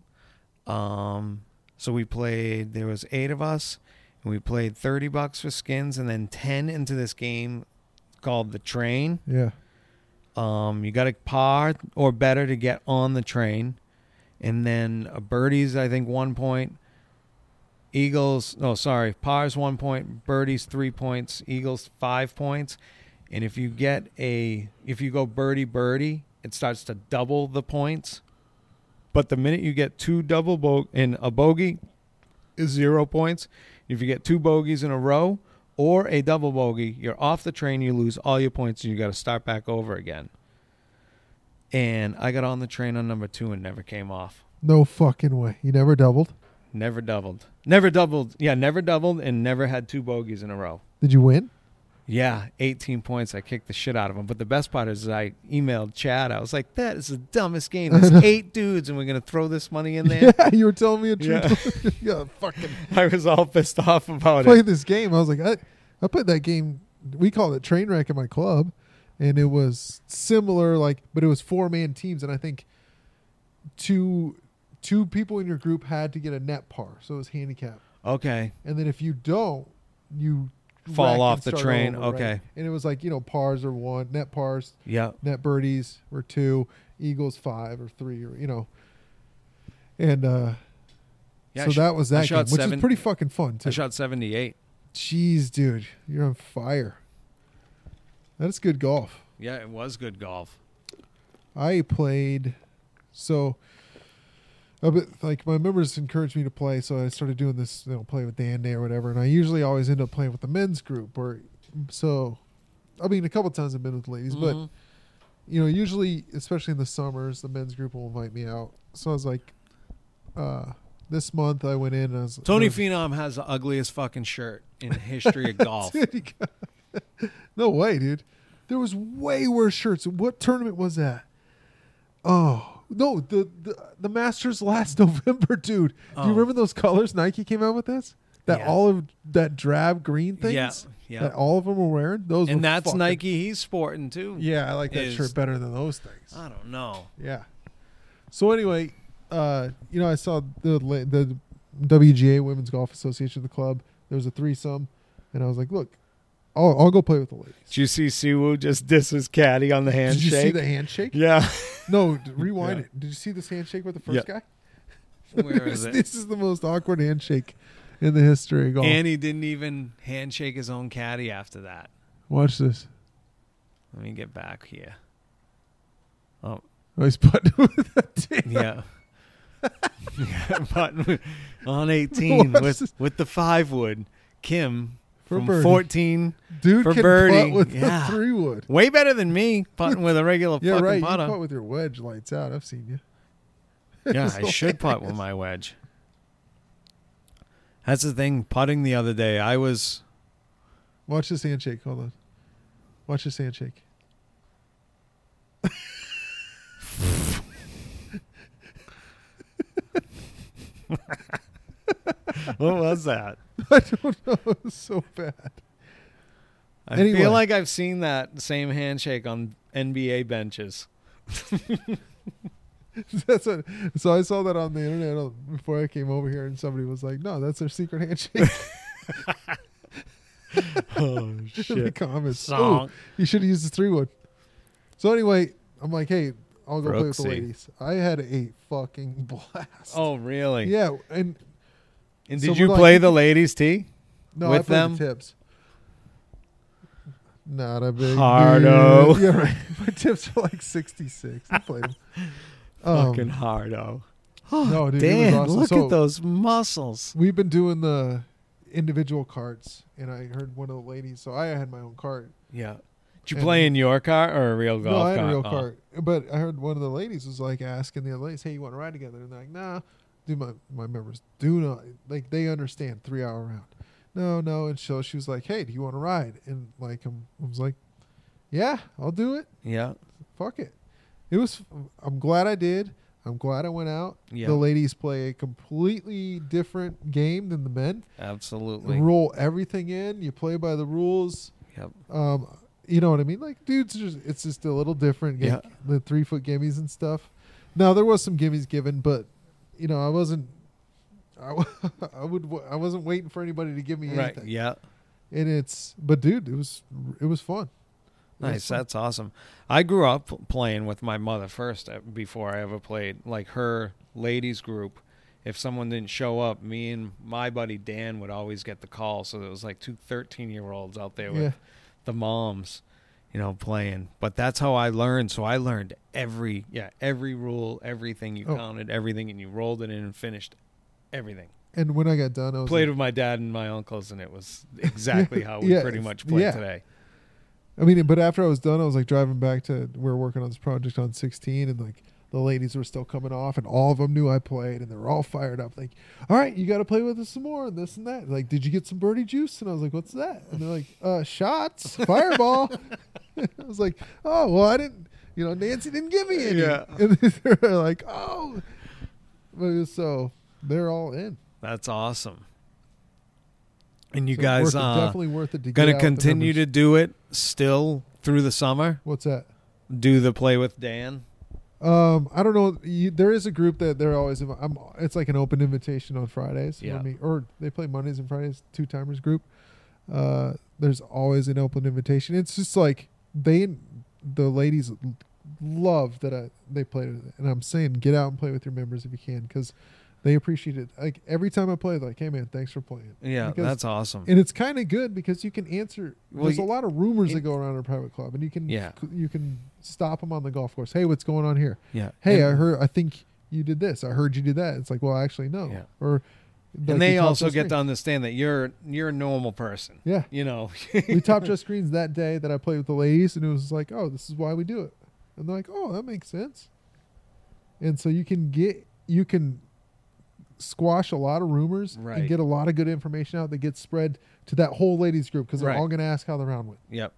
Um, so we played. There was eight of us, and we played thirty bucks for skins, and then ten into this game called the train. Yeah. Um, you got a par or better to get on the train, and then a birdies. I think one point. Eagles. No, sorry, pars one point. Birdies three points. Eagles five points. And if you get a, if you go birdie birdie, it starts to double the points. But the minute you get two double bo- in a bogey, is zero points. If you get two bogeys in a row or a double bogey, you're off the train. You lose all your points, and you got to start back over again. And I got on the train on number two and never came off. No fucking way. You never doubled. Never doubled. Never doubled. Yeah, never doubled, and never had two bogeys in a row. Did you win? Yeah, 18 points. I kicked the shit out of him. But the best part is I emailed Chad. I was like, that is the dumbest game. There's eight dudes, and we're going to throw this money in there. Yeah, you were telling me a Yeah. truth. Yeah, fucking I was all pissed off about played it. this game. I was like, I, I played that game. We called it train wreck in my club, and it was similar, like, but it was four man teams, and I think two two people in your group had to get a net par, so it was handicap. Okay. And then if you don't, you Fall off the train. over, right? Okay. And it was like you know pars are one, net pars, Yeah. net birdies were two, eagles five or three, or you know. and uh, Yeah, so sh- that was that game, which seven- is pretty fucking fun too. I shot 78. Jeez, dude, you're on fire. That's good golf. Yeah, it was good golf. I played, so a bit like my members encouraged me to play, so I started doing this, you know, play with Dan Day or whatever. And I usually always end up playing with the men's group, or so. I mean, a couple times I've been with ladies, but Mhm. you know, usually, especially in the summers, the men's group will invite me out. So I was like, uh, this month I went in and I was Tony was- Finau has the ugliest fucking shirt in the history of golf. Dude, got- no way, dude. There was way worse shirts. What tournament was that? Oh no, the the, the Masters last November, dude. Do Oh. you remember those colors Nike came out with this? That Yeah. olive, that drab green things. Yeah, yeah. That all of them were wearing those. were and that's fucking- Nike he's sporting too. Yeah, I like that is- shirt better than those things. I don't know. Yeah. So anyway, uh, you know, I saw the la- the WGA Women's Golf Association, of the club. There was a threesome, and I was like, look, I'll I'll go play with the ladies. Did you see Si Woo just diss his caddy on the handshake? Did you see the handshake? yeah. No, d- rewind Yeah. it. Did you see this handshake with the first Yeah. guy? Where is it? This is the most awkward handshake in the history of golf. And he didn't even handshake his own caddy after that. Watch this. Let me get back here. Oh, Oh, he's putting with that tape. yeah. yeah but on 18 Watch with, this. with the five wood, Kim For from birdie. 14. Dude For can birdie. putt with Yeah. a three wood. Way better than me putting with a regular Yeah, fucking right. You putt with your wedge lights out. I've seen you. Yeah, I should putt with my wedge. That's the thing. Putting the other day, I was Watch this handshake. Hold on. Watch this handshake. what was that? I don't know. It was so bad. I Anyway. feel like I've seen that same handshake on NBA benches. That's what, so I saw that on the internet before I came over here, and somebody was like, "No, that's their secret handshake." Oh in the shit! comments. Song. Ooh, you should have used the three wood. So anyway, I'm like, "Hey, I'll go play with the ladies." I had a fucking blast. Oh really? yeah, and And So did you play like- the ladies' tee? no, I With played them? the tips. Not a big Hardo. dude. Yeah, right. My tips are like 66. I played them. Um, Fucking hardo. no, dude, Dan, awesome. look So- at those muscles. We've been doing the individual carts, and I heard one of the ladies. So I had my own cart. Yeah. Did you And- play in your car or a real golf no, I had cart? a real Oh. cart. But I heard one of the ladies was like asking the other ladies, "Hey, you want to ride together?" And they're like, "Nah." Do my my members do not like they understand three hour round. No, no. And so she was like, "Hey, do you want to ride?" And like I'm, I was like, "Yeah, I'll do it. Yeah. Fuck it." It was. I'm glad I did. I'm glad I went out. Yeah. The ladies play a completely different game than the men. Absolutely. roll everything in. You play by the rules. Yep. Um, you know what I mean? Like dudes, just it's just a little different. Yeah. The three foot gimmies and stuff. Now there was some gimmies given, but you know I wasn't. I would, I wasn't waiting for anybody to give me Right. anything. Yeah. And it's. But dude, it was. It was fun. It was Nice. fun. That's awesome. I grew up playing with my mother first uh, before I ever played. Like her ladies group, if someone didn't show up, me and my buddy Dan would always get the call. So there was like two 13 year olds out there with Yeah. the moms, you know, playing. But that's how I learned. So I learned every, yeah, every rule, everything. You Oh. counted everything and you rolled it in and finished everything. And when I got done, I was Played like- with my dad and my uncles, and it was exactly how we Yeah, pretty much play yeah. today. I mean, but after I was done, I was like driving back to we were working on this project on 16, and like the ladies were still coming off, and all of them knew I played, and they were all fired up. Like, all right, you got to play with us some more, and this and that. Like, did you get some birdie juice? And I was like, what's that? And they're like, uh, shots, fireball. I was like, oh well, I didn't. You know, Nancy didn't give me any. Yeah. And they're like, oh, but so they're all in. That's awesome. And you So guys uh, definitely worth it to gonna get out the continue to do it still through the summer. What's that? Do the play with Dan. Um, I don't know. You, there is a group that they're always. I'm. It's like an open invitation on Fridays. Yeah. me- or they play Mondays and Fridays. Two timers group. Uh, there's always an open invitation. It's just like they, the ladies, love that I, they played it. And I'm saying get out and play with your members if you can because they appreciate it. Like every time I play, they're like, hey man, thanks for playing. Yeah, Because- that's awesome. And it's kind of good because you can answer. Well, there's you- a lot of rumors it- that go around in a private club, and you can Yeah. you can stop them on the golf course. Hey, what's going on here? yeah. Hey, and, I heard. I think you did this. I heard you did that. It's like, well, actually, no. Yeah. Or like, and they also get to understand that you're you're a normal person. Yeah. You know. we topped our screens that day that I played with the ladies, and it was like, oh, this is why we do it. And they're like, oh, that makes sense. And so you can get you can squash a lot of rumors Right. and get a lot of good information out that gets spread to that whole ladies group because they're Right. all going to ask how the round went. Yep.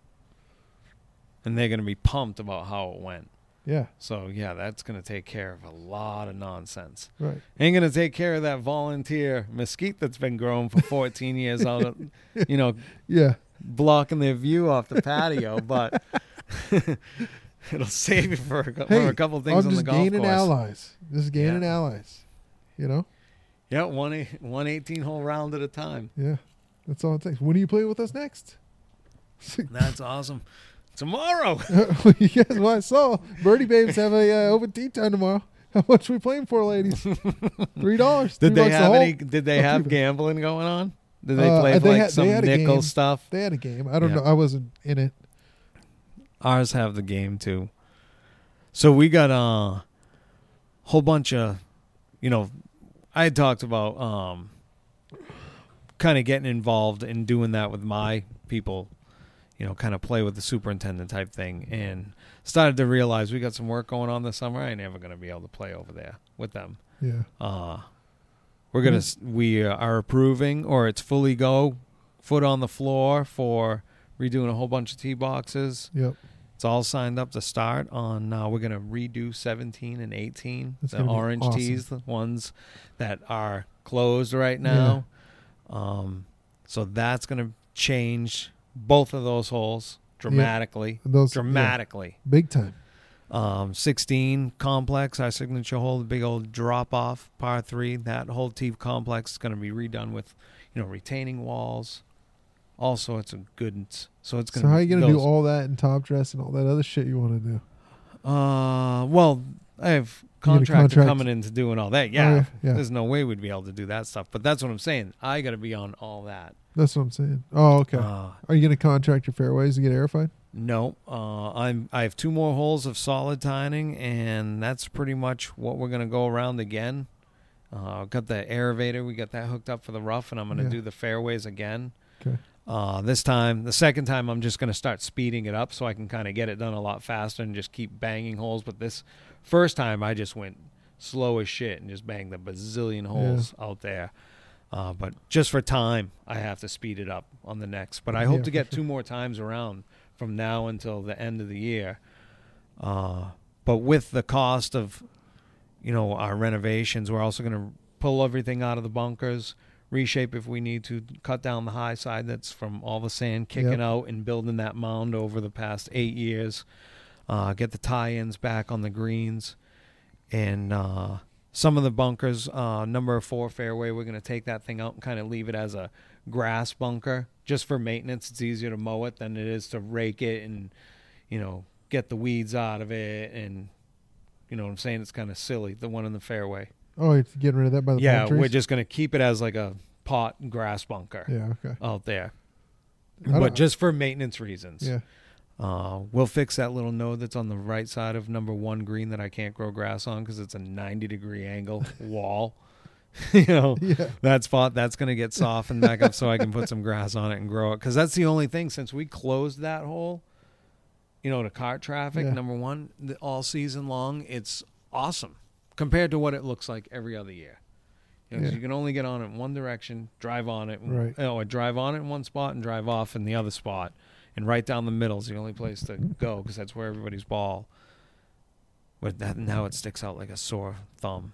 And they're going to be pumped about how it went. Yeah, So yeah, that's going to take care of a lot of nonsense. right. Ain't going to take care of that volunteer mesquite that's been growing for 14 years out, of, you know, Yeah, blocking their view off the patio, but it'll save you for a, Hey, for a couple things I'm on the just golf gaining course. allies. Just gaining Yeah. allies. You know? Yeah, one one 18 hole round at a time. Yeah, that's all it takes. When are you playing with us next? That's awesome. Tomorrow. yes, well, I saw Birdie Babes have a uh, open tee time tomorrow. How much we playing for, ladies? Three dollars. Did they have any? Did they Oh, have gambling going on? Did they Uh, play they like had- some had nickel stuff? They had a game. I don't Yeah. know. I wasn't in it. Ours have the game too. So we got a whole bunch of, you know, I had talked about um, kind of getting involved in doing that with my people, you know, kind of play with the superintendent type thing, and started to realize we got some work going on this summer. I ain't never gonna be able to play over there with them. Yeah. Uh, we're gonna s we uh, are approving, or it's fully go, foot on the floor for redoing a whole bunch of tee boxes. Yep. It's all signed up to start on. Uh, we're gonna redo 17 and 18, That's the orange awesome. tees, the ones that are closed right now. Um, so that's gonna change both of those holes dramatically, Those yeah, dramatically. big time. Um, 16 complex, our signature hole, the big old drop off par three. That whole tee complex is going to be redone with, you know, retaining walls, all sorts of goods. So it's going So to. how you gonna do all that and top dress and all that other shit you want to do? Uh, well, I have contractor contract- coming in to doing all that. Oh, Yeah, yeah, yeah. there's no way we'd be able to do that stuff. But that's what I'm saying. I got to be on all that. That's what I'm saying. Oh, okay. Uh, Are you gonna contract your fairways to get airified? No, uh, I'm. I have two more holes of solid tining, and that's pretty much what we're gonna go around again. Uh, got the aerator, we got that hooked up for the rough, and I'm gonna Yeah. do the fairways again. Okay. Uh, this time, the second time, I'm just gonna start speeding it up so I can kind of get it done a lot faster and just keep banging holes. But this first time, I just went slow as shit and just banged the bazillion holes out there. Uh, but just for time, I have to speed it up on the next. But I hope Yeah, to get sure. two more times around from now until the end of the year. Uh, but with the cost of, you know, our renovations, we're also going to pull everything out of the bunkers, reshape if we need to, cut down the high side that's from all the sand kicking Yep. out and building that mound over the past eight years. Uh, get the tie-ins back on the greens, and uh, some of the bunkers, uh, number four fairway, we're going to take that thing out and kind of leave it as a grass bunker just for maintenance. It's easier to mow it than it is to rake it and you know get the weeds out of it and you know what I'm saying it's kind of silly the one in the fairway. Oh, you're getting rid of that by the yeah, we're just going to keep it as like a pot grass bunker Yeah. Okay. out there. But just for maintenance reasons. Yeah. Uh, we'll fix that little node that's on the right side of number one green that I can't grow grass on because it's a 90 degree angle wall. you know, Yeah. that spot that's going to get softened back up so I can put some grass on it and grow it. Because that's the only thing since we closed that hole, you know, to car traffic, Yeah. number one, the, all season long, it's awesome compared to what it looks like every other year. You, know, Yeah. you can only get on it in one direction, drive on it, Right. oh, or drive on it in one spot and drive off in the other spot. And right down the middle is the only place to go because that's where everybody's ball. But that now it sticks out like a sore thumb.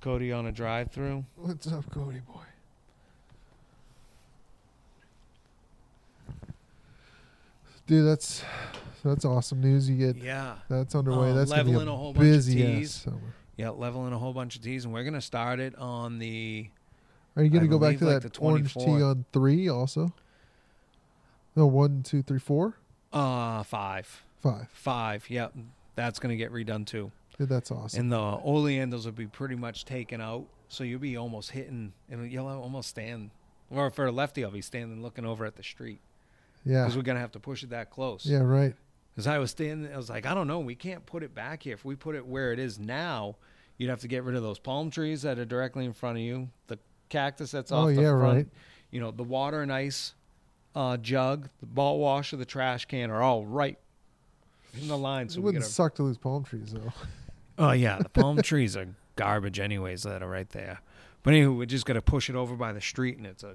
Cody on a drive through. What's up, Cody boy? Dude, that's that's awesome news. You get Yeah. that's underway. Uh, that's gonna be leveling a whole bunch of busy tees. summer. Yeah, leveling a whole bunch of tees, and we're gonna start it on the. Are you gonna I go back to like, that the orange tee on three also? No, one, two, three, four, Uh, five. Five. Five. Yep. That's going to get redone too. Yeah, that's awesome. And the oleanders will be pretty much taken out. So you'll be almost hitting, and you'll almost stand. Or for a lefty, I'll be standing looking over at the street yeah. because we're going to have to push it that close. Yeah. Right. Because I was standing, I was like, I don't know, we can't put it back here. If we put it where it is now, you'd have to get rid of those palm trees that are directly in front of you, the cactus that's Oh, off the yeah, front, right. you know, the water and ice uh, jug, the ball washer, the trash can are all right in the line. So it wouldn't gotta, suck to lose palm trees though. oh yeah, the palm trees are garbage anyways that are right there. But anyway, we're just got to push it over by the street, and it's a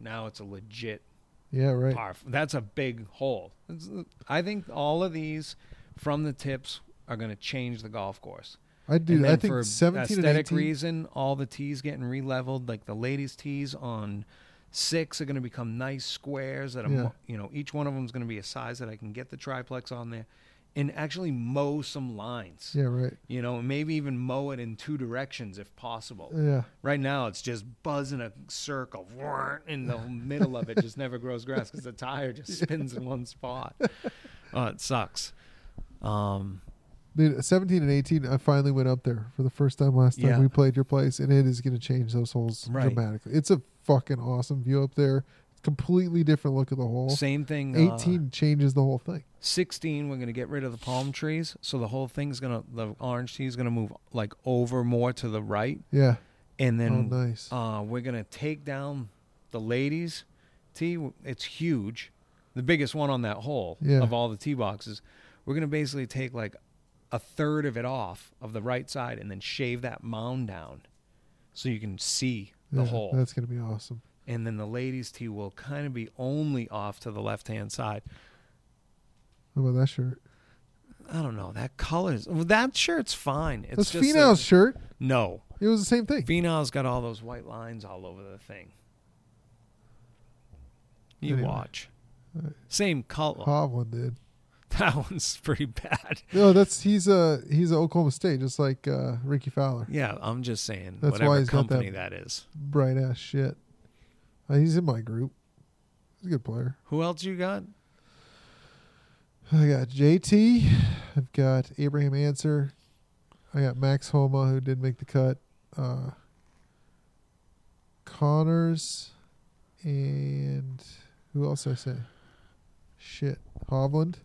now it's a legit yeah. Right. par. That's a big hole. It's- I think all of these from the tips are going to change the golf course. I do. And I think for seventeen and aesthetic eighteen. reason, all the tees getting re-leveled. Like the ladies' tees on six are going to become nice squares that are, Yeah. you know, each one of them is going to be a size that I can get the triplex on there, and actually mow some lines. Yeah. Right. You know, maybe even mow it in two directions if possible. Yeah. Right now, it's just buzzing a circle in the middle of it. Just never grows grass because the tire just spins in one spot. Oh, it sucks. Um, Dude, 17 and 18, I finally went up there for the first time last time Yeah. we played your place, and it is going to change those holes Right. dramatically. It's a fucking awesome view up there. Completely different look of the hole. same thing. uh, 18 changes the whole thing. 16 we're going to get rid of the palm trees so the whole thing's going to the orange tee is going to move like over more to the right Yeah. and then oh, nice. uh, we're going to take down the ladies tee it's huge the biggest one on that hole Yeah. of all the tee boxes we're going to basically take like a third of it off of the right side and then shave that mound down so you can see the Yeah, hole That's going to be awesome. and then the ladies tee will kind of be only off to the left hand side How about that shirt? I don't know. That colors. Well, that shirt's fine. It's That's Finau's shirt. no, It was the same thing. Finau's got all those white lines all over the thing. You Anyway. watch. Uh, Same color. Hovland did. That one's pretty bad. No, that's he's a he's a Oklahoma State, just like uh, Rickie Fowler. Yeah, I'm just saying. That's why whatever he's got company that- that is. Bright ass shit. Uh, he's in my group. He's a good player. Who else you got? I got JT. I've got Abraham Ancer. I got Max Homa, who did make the cut. Uh, Conners. And who else did I say? Shit. Hovland.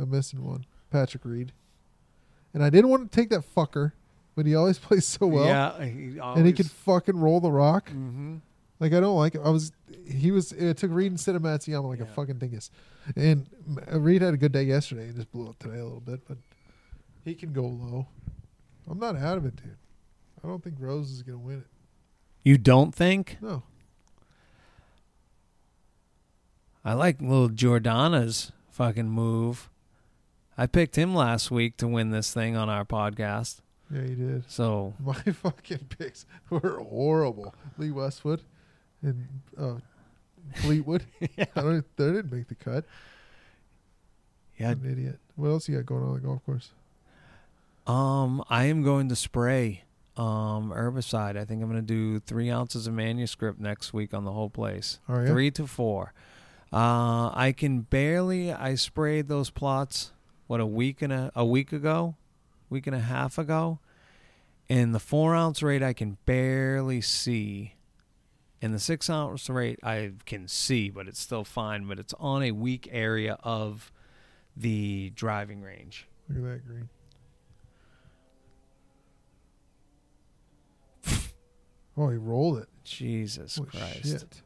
I'm missing one. Patrick Reed. And I didn't want to take that fucker, but he always plays so well. yeah, he And he could fucking roll the rock. hmm Like I don't like it. I was he was it took Reed instead of Matsuyama like a fucking dingus. And Reed had a good day yesterday and just blew up today a little bit, but he can go low. I'm not out of it, dude. I don't think Rose is gonna win it. You don't think? No. I like little Jordana's fucking move. I picked him last week to win this thing on our podcast. Yeah, he did. So My fucking picks were horrible. Lee Westwood and uh, Fleetwood. I don't they didn't make the cut. yeah, an idiot. What else you got going on the golf course? Um, I am going to spray um herbicide. I think I'm going to do three ounces of manuscript next week on the whole place. Ya? Three to four. Uh, I can barely. I sprayed those plots what a week and a a week ago, week and a half ago, and the four ounce rate I can barely see. And the six ounce rate I can see, but it's still fine. But it's on a weak area of the driving range. Look at that green. oh, he rolled it. Jesus Holy Christ. shit.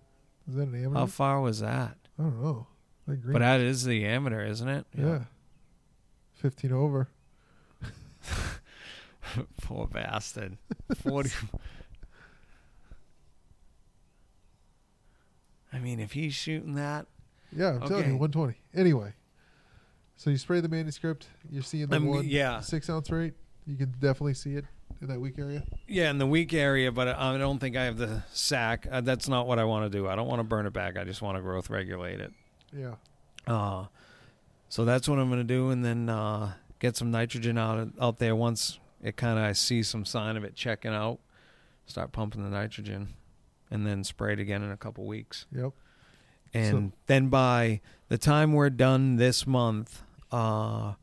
Is that an amateur? How far was that? I don't know. That. But that is the amateur, isn't it? yeah. 15 over. Poor bastard. 40. I mean, if he's shooting that, Yeah, I'm telling Okay. you, 120. Anyway, so you spray the manuscript. You're seeing the I'm- one yeah. six ounce rate. You can definitely see it in that weak area. yeah, in the weak area, but I don't think I have the sack. Uh, that's not what I want to do. I don't want to burn it back. I just want to growth regulate it. Yeah. Uh, so that's what I'm going to do, and then uh, get some nitrogen out out there once it kind of I see some sign of it checking out. Start pumping the nitrogen, and then spray it again in a couple weeks. Yep. And So- then by the time we're done this month uh,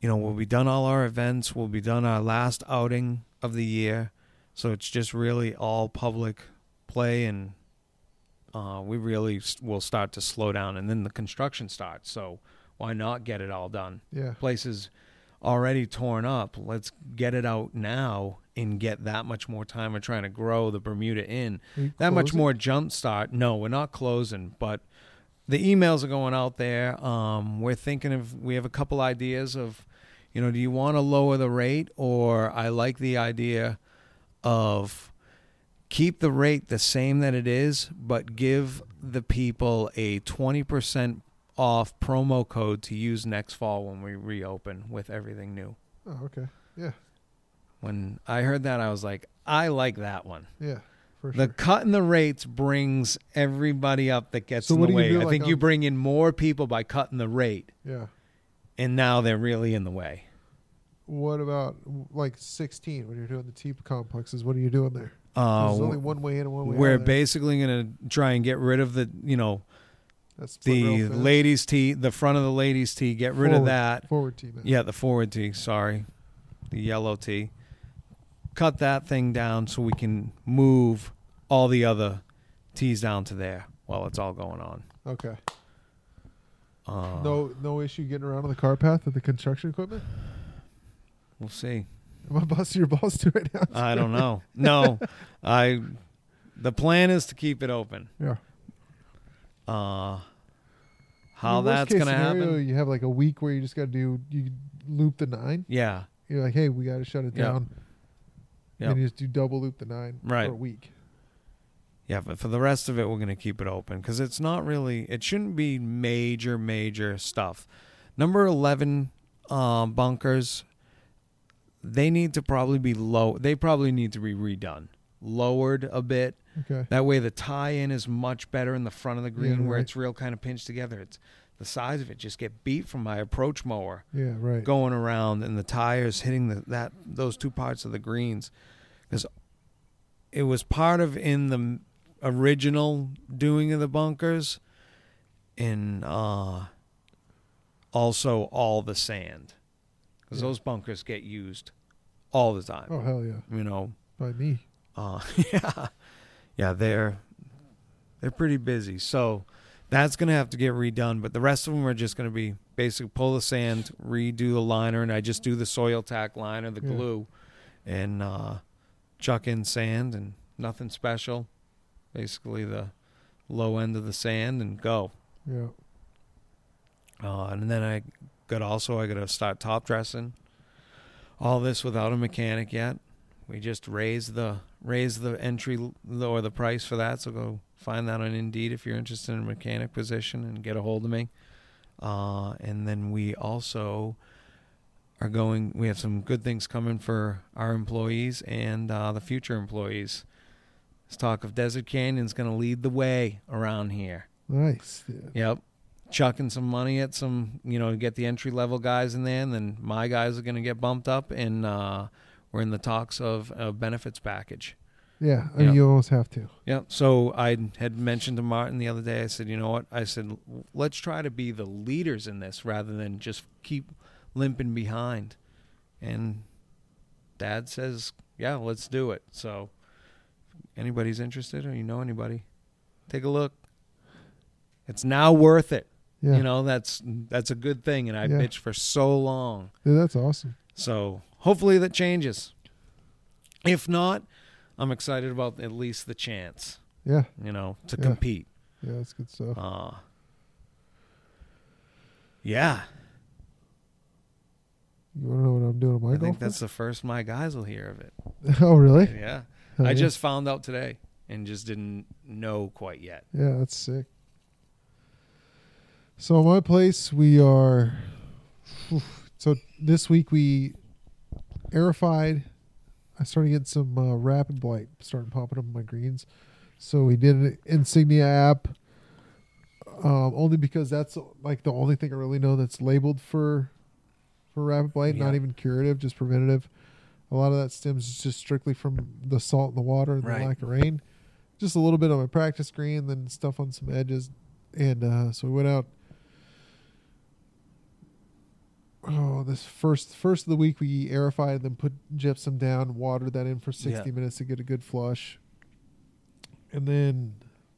you know, we'll be done all our events. We'll be done our last outing of the year. So it's just really all public play, and uh, we really will start to slow down. And then the construction starts. So why not get it all done? Yeah. Places already torn up. Let's get it out now and get that much more time of trying to grow the Bermuda in. That much more jump start. No, we're not closing, but the emails are going out there. Um, we're thinking of we have a couple ideas of, you know, do you want to lower the rate or I like the idea of keep the rate the same that it is, but give the people a twenty percent off promo code to use next fall when we reopen with everything new. Oh, okay. Yeah. When I heard that, I was like, I like that one. Yeah. For The sure. cut in the rates brings everybody up that gets So in the way. do, I like, think you um, bring in more people by cutting the rate, Yeah. and now they're really in the way. What about like 16 when you're doing the tee complexes? What are you doing there? Uh, There's only one way in and one way out. we're out. there. basically going to try and get rid of the, you know, That's the ladies' tee, the front of the ladies' tee. Get rid of that. forward tee. Man. Yeah, the forward tee. Sorry, the yellow tee. Cut that thing down so we can move all the other tees down to there while it's all going on. Okay. Uh, No, no issue getting around on the car path with the construction equipment. we'll see. Am I busting your balls too right now? I don't know. No, I. The plan is to keep it open. Yeah. Uh, how worst that's case gonna scenario, happen? You have like a week where you just got to do you loop the nine. Yeah, You're like, hey, we got to shut it Yeah. down. yeah, And you just do double loop the nine Right. for a week. yeah. But for the rest of it, we're gonna keep it open because it's not really. It shouldn't be major, major stuff. Number eleven um, bunkers. They need to probably be low. They probably need to be redone, lowered a bit. Okay. That way, the tie-in is much better in the front of the green, where right. it's real kind of pinched together. It's the size of it just get beat from my approach mower. Yeah. Right. going around and the tires hitting the, that those two parts of the greens because it was part of in the original doing of the bunkers and uh also all the sand because Yeah. those bunkers get used all the time Oh hell yeah, you know by me. uh, yeah, yeah, they're they're pretty busy. So that's gonna have to get redone. But the rest of them are just gonna be basically pull the sand, redo the liner, and I just do the soil tack liner, the Yeah. glue, and uh, chuck in sand and nothing special. Basically the low end of the sand and go. Yeah. Uh, and then I got also I got to start top dressing. All this without a mechanic yet. We just raised the raised the entry or the price for that. So go find that on Indeed if you're interested in a mechanic position and get a hold of me. Uh, and then we also are going. We have some good things coming for our employees and uh, the future employees. This talk of Desert Canyon's going to lead the way around here. Nice. Yeah. Yep. Chucking some money at some, you know, get the entry level guys in there, and then my guys are going to get bumped up, and uh, we're in the talks of a benefits package. Yeah. Yeah. you almost have to. Yeah. So I had mentioned to Martin the other day. I said, you know what? I said, let's try to be the leaders in this rather than just keep limping behind. And Dad says, yeah, let's do it. So, anybody's interested, or you know anybody, take a look. It's now worth it. Yeah. You know, that's that's a good thing. And I Yeah. bitched for so long. Yeah, that's awesome. So hopefully that changes. If not, I'm excited about at least the chance, Yeah. you know, to Yeah. compete. Yeah, that's good stuff. Uh, yeah, You want to know what I'm doing my I golf? think that's the first my guys will hear of it. oh, really? Yeah, Hell I yeah. just found out today and just didn't know quite yet. Yeah, that's sick. So my place, we are. So this week we aerified. I started getting some uh, rapid blight, starting popping up on my greens. So we did an Insignia app, um, only because that's like the only thing I really know that's labeled for for rapid blight, not even curative, just preventative. A lot of that stems just strictly from the salt in the water and Right. the lack of rain. Just a little bit on my practice green, then stuff on some edges, and uh, so we went out oh this first first of the week we aerified then put gypsum down watered that in for 60 Yeah. minutes to get a good flush. And then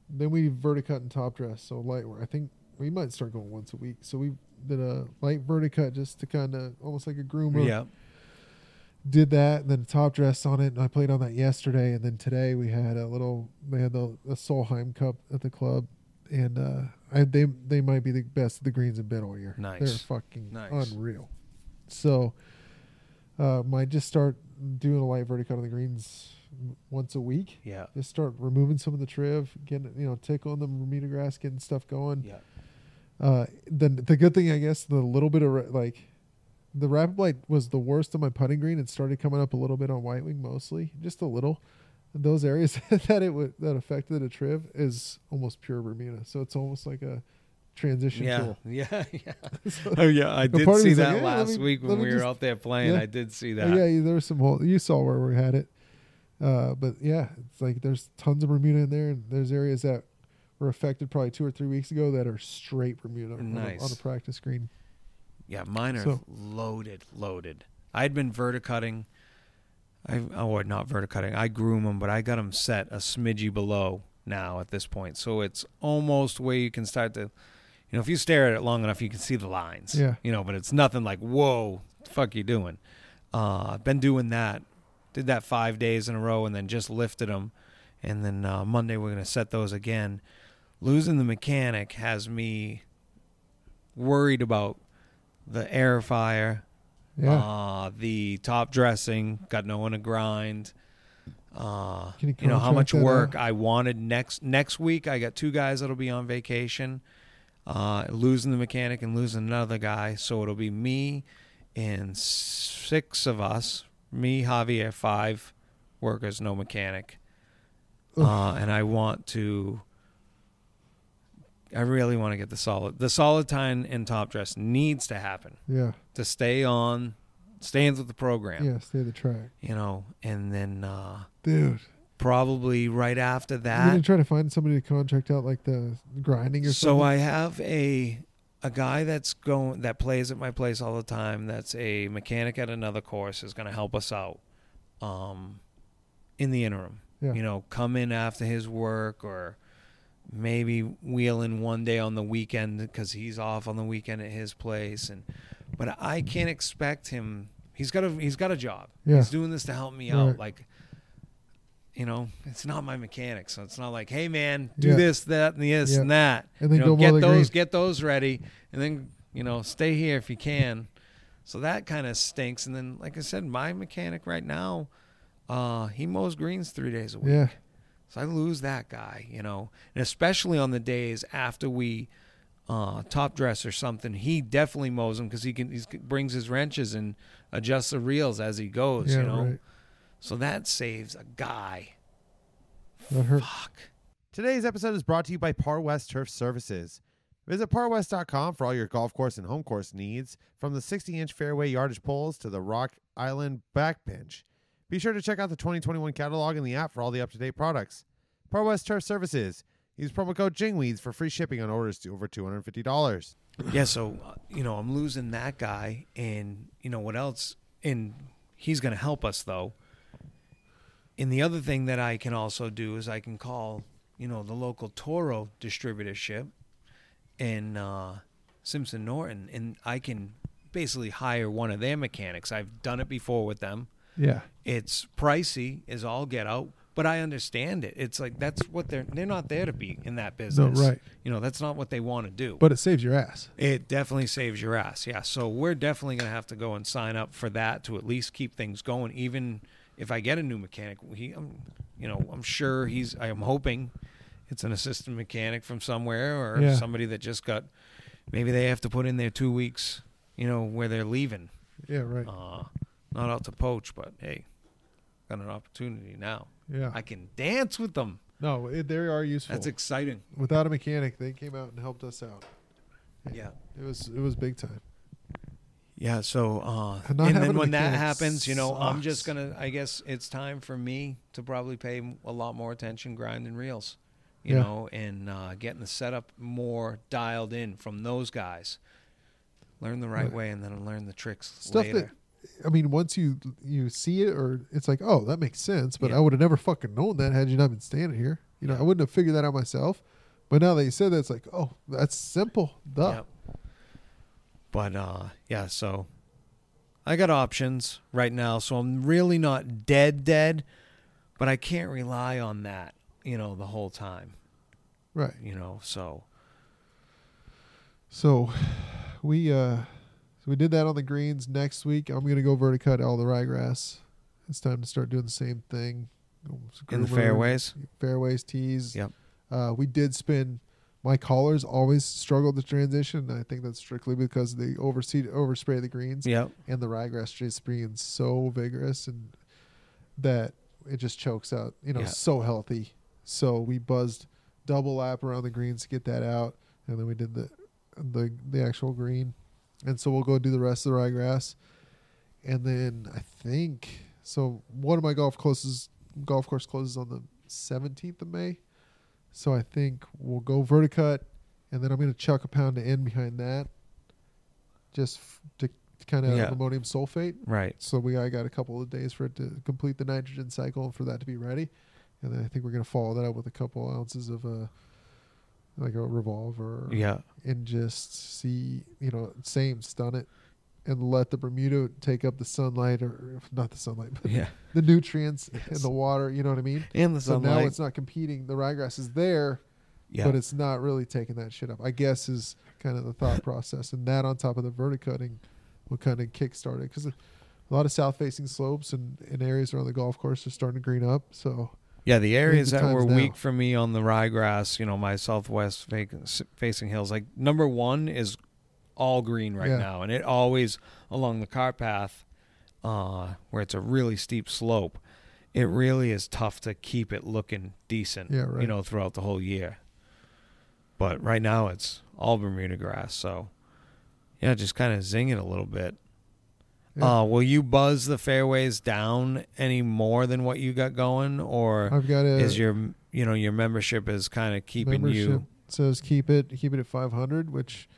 then we verticut and top dress. So light i think we might start going once a week. So we did a light verticut just to kind of almost like a groomer. Yeah. did that and then top dress on it and i played on that yesterday. And then today we had a little they had the, the solheim cup at the club and uh I, they they might be the best of the greens have been all year Nice. they're fucking Nice. unreal so uh might just start doing a light vertical on the greens once a week Yeah. just start removing some of the triv getting you know tickling the bermuda grass getting stuff going Yeah. uh, then the good thing, I guess, the little bit of like the rapid blight was the worst on my putting green. It started coming up a little bit on white wing, mostly just a little. Those areas that it would that affected a triv is almost pure Bermuda, so it's almost like a transition Yeah. tool. Yeah. Yeah. So- Oh yeah, I did see like, that "Yeah, last me- week when we were just- out there playing. Yeah. I did see Uh, that. yeah, there was some hole. You saw where we had it, uh, but yeah, it's like there's tons of Bermuda in there, and there's areas that were affected probably two or three weeks ago that are straight Bermuda on, a, Nice. on a practice green. Yeah, mine are So- loaded, loaded. I'd been verticutting. I oh, not verticutting. I groom them, but I got them set a smidgy below now at this point, so it's almost where you can start to, you know, if you stare at it long enough, you can see the lines. Yeah. You know, but it's nothing like whoa, the fuck you doing? Uh, I've been doing that. Did that five days in a row, and then just lifted them, and then uh, Monday we're gonna set those again. Losing the mechanic has me worried about the air fire, Yeah, uh, the top dressing, got no one to grind. Uh, you you know how much work out? I wanted next next week. I got two guys that'll be on vacation, uh, losing the mechanic and losing another guy. So it'll be me and six of us. Me, Javier, five workers, no mechanic. Uh, and I want to. I really want to get the solid. The solid time and top dress needs to happen yeah, to stay on, staying with the program. yeah. Stay the track, You know, and then uh, dude. probably right after that. You're gonna try to find somebody to contract out like the grinding or So something. So I have a a guy that's going that plays at my place all the time. That's a mechanic at another course is going to help us out. Um, in the interim, Yeah. you know, come in after his work or maybe wheel in one day on the weekend because he's off on the weekend at his place and but I can't expect him he's got a he's got a job. Yeah. He's doing this to help me out like you know, it's not my mechanic, so it's not like, hey man, do Yeah. this, that, and this Yeah. and that. And then you know, go get those, green. get those ready, and then you know, stay here if you can. So that kind of stinks. And then, like I said, my mechanic right now, uh, he mows greens three days a week. yeah, So I lose that guy, you know, and especially on the days after we uh, top dress or something, he definitely mows them because he can he brings his wrenches and adjusts the reels as he goes, yeah, you know. right. So that saves a guy. That hurt. Fuck. Today's episode is brought to you by Par West Turf Services. Visit parwest.com for all your golf course and home course needs, from the 60 inch fairway yardage poles to the Rock Island backpinch. Be sure to check out the 2021 catalog in the app for all the up to date products. Par West Turf Services. Use promo code JINGWEEDS for free shipping on orders to over $250. Yeah, so uh, you know, I'm losing that guy, and you know what else? And he's going to help us though. And the other thing that I can also do is I can call, you know, the local Toro distributorship in uh, Simpson Norton, and I can basically hire one of their mechanics. I've done it before with them. Yeah, It's pricey, is all get out, but I understand it. It's like that's what they're they're not there to be in that business. right. You know, that's not what they want to do. but it saves your ass. It definitely saves your ass. Yeah. So we're definitely going to have to go and sign up for that to at least keep things going. Even if I get a new mechanic, he, I'm, you know, I'm sure he's, I'm hoping it's an assistant mechanic from somewhere or Yeah. somebody that just got, maybe they have to put in their two weeks, you know, where they're leaving. Yeah, right. Uh, not out to poach, but hey, got an opportunity now. yeah. I can dance with them. no, it, they are useful. That's exciting. Without a mechanic, they came out and helped us out. Yeah. It was it was big time. Yeah, so uh, And and then when that happens, you know, I'm just gonna. I guess it's time for me to probably pay a lot more attention grinding reels, you Yeah. know, and uh, getting the setup more dialed in from those guys. learn the right Right. way, and then learn the tricks Stuff later. I mean, once you you see it, or it's like, oh, that makes sense. But Yeah. I would have never fucking known that had you not been standing here. You know. I wouldn't have figured that out myself. But now that you said that, it's like, oh, that's simple. Duh. Yep. But uh yeah, so I got options right now, so I'm really not dead dead, but I can't rely on that, you know, the whole time, Right. you know. So So we uh so we did that on the greens. Next week I'm gonna go verticut all the ryegrass. It's time to start doing the same thing. in the fairways, fairways, tees. Yep. Uh, we did spin. My collars always struggled to transition. I think that's strictly because they overseed overspray the greens yep, and the ryegrass just being so vigorous and that it just chokes out. You know, Yeah. so healthy. So we buzzed double lap around the greens to get that out, and then we did the the the actual green, and so we'll go do the rest of the ryegrass, and then I think so. One of my golf closes golf course closes on the seventeenth of May, so I think we'll go verticut, and then I'm going to chuck a pound of in behind that, just f- to kind of Yeah. ammonium sulfate. right. So we I got a couple of days for it to complete the nitrogen cycle and for that to be ready, and then I think we're going to follow that up with a couple ounces of a like a revolver Yeah, and just see you know same stun it and let the Bermuda take up the sunlight or not the sunlight but yeah, the nutrients Yes. and the water. You know what I mean? and the So sunlight. now it's not competing. The ryegrass is there, yeah, but it's not really taking that shit up. I guess is kind of the thought process, and that on top of the verticutting will kind of kickstart it because a lot of south facing slopes and, and areas around the golf course are starting to green up. So yeah. The areas that were now. weak for me on the ryegrass, you know, my southwest facing hills, like number one is all green right Yeah. now, and it always along the cart path, uh, where it's a really steep slope. It really is tough to keep it looking decent, Yeah, right. you know, throughout the whole year. But right now it's all Bermuda grass, so yeah, just kind of zing it a little bit. Yeah, Uh, will you buzz the fairways down any more than what you got going, or I've got a is your you know your membership is kind of keeping membership you? says keep it keep it at 500, which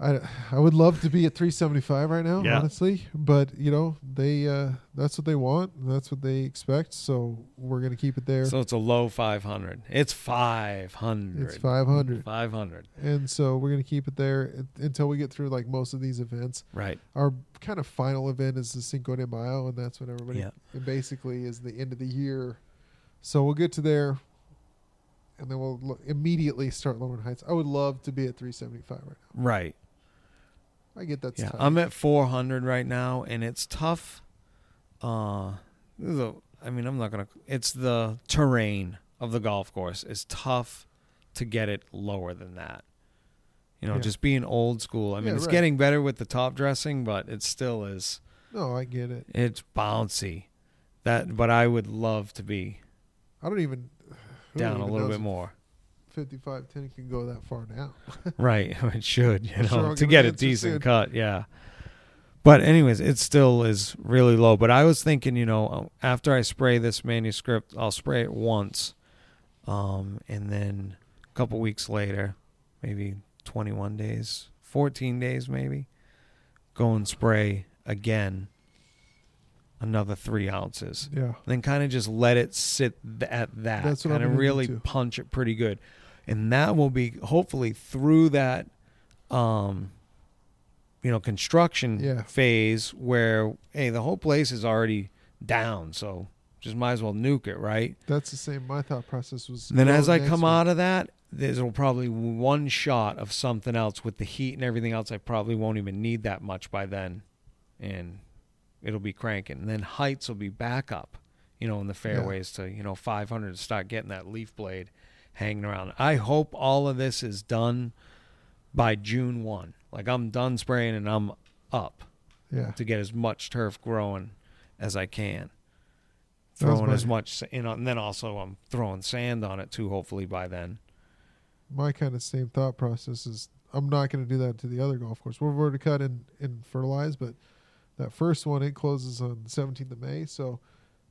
I I would love to be at 375 right now, Yeah. honestly. But you know they uh, that's what they want, that's what they expect. So we're gonna keep it there. So it's a low five hundred. It's five hundred. it's 500. Five hundred. and so we're gonna keep it there until we get through like most of these events. Right. Our kind of final event is the Cinco de Mayo, and that's when everybody Yeah. it basically is the end of the year. So we'll get to there, and then we'll lo- immediately start lowering heights. I would love to be at 375 right now. Right. I get that. yeah. tight. I'm at four hundred right now, and it's tough. Uh, this is a- I mean, I'm not gonna. It's the terrain of the golf course. It's tough to get it lower than that. You know, Yeah. just being old school. I mean, Yeah, it's right. getting better with the top dressing, but it still is. no, I get it. It's bouncy. That, but I would love to be I don't even down a little bit more. 55 10 can go that far now. right, it should, you I'm sure know, to get a decent cut, yeah. But anyways, it still is really low. But I was thinking, you know, after I spray this manuscript, I'll spray it once, um, and then a couple weeks later, maybe 21 days, 14 days, maybe, go and spray again another three ounces Yeah. then kind of just let it sit th- at that. That's what I'm kind of really punch it pretty good, and that will be hopefully through that, um, you know, construction Yeah. phase where hey, the whole place is already down, so just might as well nuke it, right? That's the same. My thought process was. then as I come week. out of that, there's probably one shot of something else with the heat and everything else. I probably won't even need that much by then, and it'll be cranking. And then heights will be back up, you know, in the fairways to you know 500 to start getting that leaf blade hanging around. I hope all of this is done by June one. Like I'm done spraying and I'm up Yeah. to get as much turf growing as I can. Throwing as much, you know, and then also I'm throwing sand on it too. Hopefully by then. my kind of same thought process is I'm not going to do that to the other golf course. We're already cut and, and fertilize, but that first one it closes on the 17th of May, so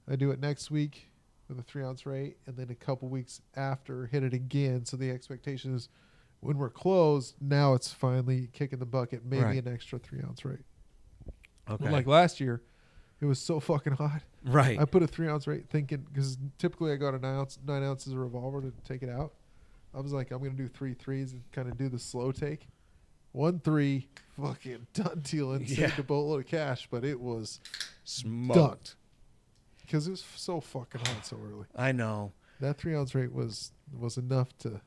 I do it next week with a three ounce rate, and then a couple weeks after hit it again. So the expectation is when we're closed, now it's finally kicking the bucket, maybe Right. an extra three ounce rate. Okay. But like last year, it was so fucking hot. right. I put a three ounce rate thinking because typically I got a nine ounce nine ounces of revolver to take it out. I was like, I'm gonna do three threes and kind of do the slow take. One three, fucking done deal and Yeah. saved a boatload of cash, but it was Smoked. Because it was so fucking hot so early. I know. That three ounce rate was was enough to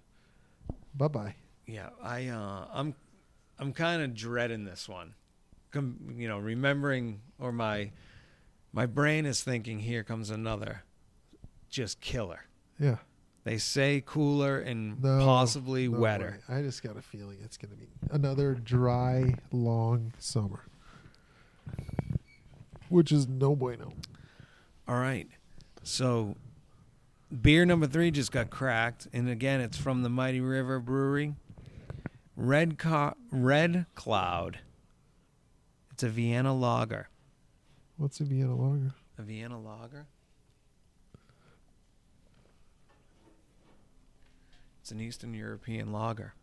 bye bye. Yeah, I uh, I'm I'm kind of dreading this one. Com- you know, remembering or my my brain is thinking here comes another just killer. Yeah, They say cooler and No, possibly no wetter. way. I just got a feeling it's gonna be another dry, long summer, which is no bueno. All right. So beer number 3 just got cracked and again it's from the Mighty River Brewery. Red Co- Red Cloud. It's a Vienna lager. What's a Vienna lager? A Vienna lager? It's an Eastern European lager.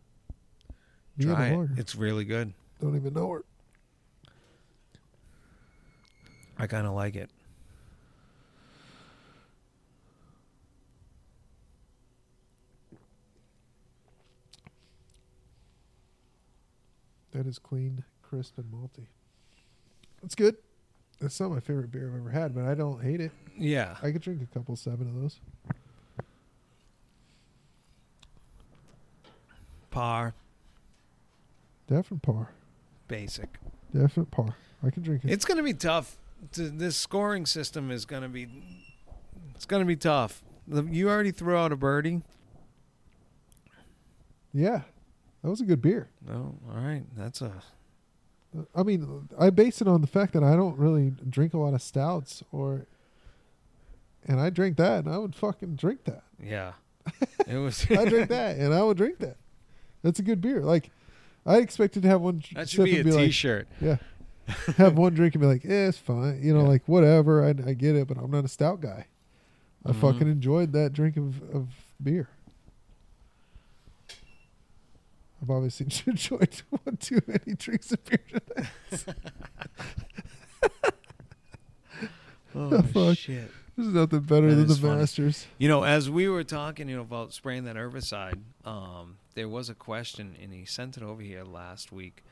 Vienna Try it. lager. It's really good. Don't even know her. I kind of like it. That is clean, crisp, and malty. That's good. That's not my favorite beer I've ever had, but I don't hate it. Yeah. I could drink a couple seven of those. Par. Definite par. Basic. Definite par. I can drink it. It's going to be tough. To, this scoring system is going to be. It's going to be tough. You already threw out a birdie. yeah, that was a good beer. No, all right. That's a I mean, I base it on the fact that I don't really drink a lot of stouts, or, and I drink that, and I would fucking drink that. yeah. It was. I drink that, and I would drink that. That's a good beer. Like, I expected to have one. That sip should be a and like, T-shirt. Yeah. Have one drink and be like, eh, it's fine. You know, Yeah. like whatever. I, I get it, but I'm not a stout guy. I Mhm. fucking enjoyed that drink of, of beer. I've obviously enjoyed one too many drinks of beer today. Oh fuck. shit! There's nothing better That than the funny. Masters. You know, as we were talking, you know, about spraying that herbicide, um, there was a question, and he sent it over here last week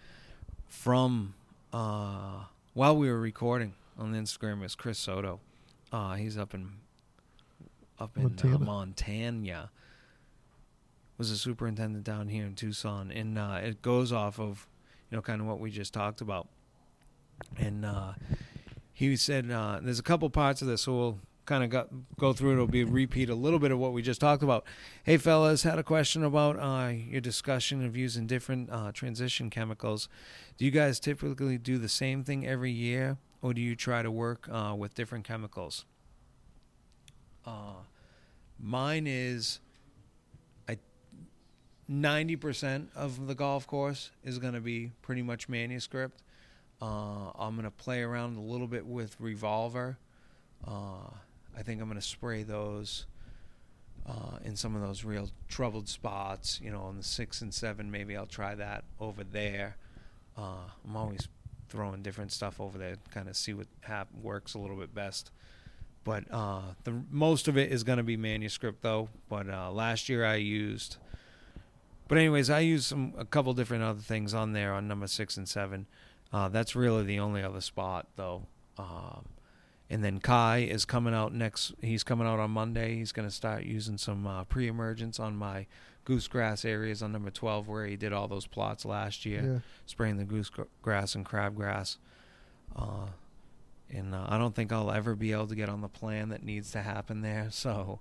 from uh, while we were recording on Instagram. It's Chris Soto. Uh, he's up in up in Montana. Uh, Montana. Was a superintendent down here in Tucson, and uh, it goes off of you know kind of what we just talked about, and uh, he said uh, there's a couple parts of this, so we'll kind of go, go through it. It'll be a repeat a little bit of what we just talked about. Hey, fellas, had a question about uh, your discussion of using different uh, transition chemicals. Do you guys typically do the same thing every year, or do you try to work uh, with different chemicals? Uh, mine is, 90% of the golf course is going to be pretty much manuscript. Uh, I'm going to play around a little bit with Revolver. Uh, I think I'm going to spray those uh, in some of those real troubled spots. You know, on the six and seven, maybe I'll try that over there. Uh, I'm always throwing different stuff over there, kind of see what hap- works a little bit best. But uh, the most of it is going to be manuscript, though. But uh, last year I used but anyways, I use some a couple different other things on there on number six and seven. Uh, that's really the only other spot, though. Um, and then Kai is coming out next. He's coming out on Monday. He's going to start using some uh, pre-emergence on my goosegrass areas on number 12, where he did all those plots last year, Yeah. spraying the goosegrass and crabgrass. Uh, and uh, I don't think I'll ever be able to get on the plan that needs to happen there. So,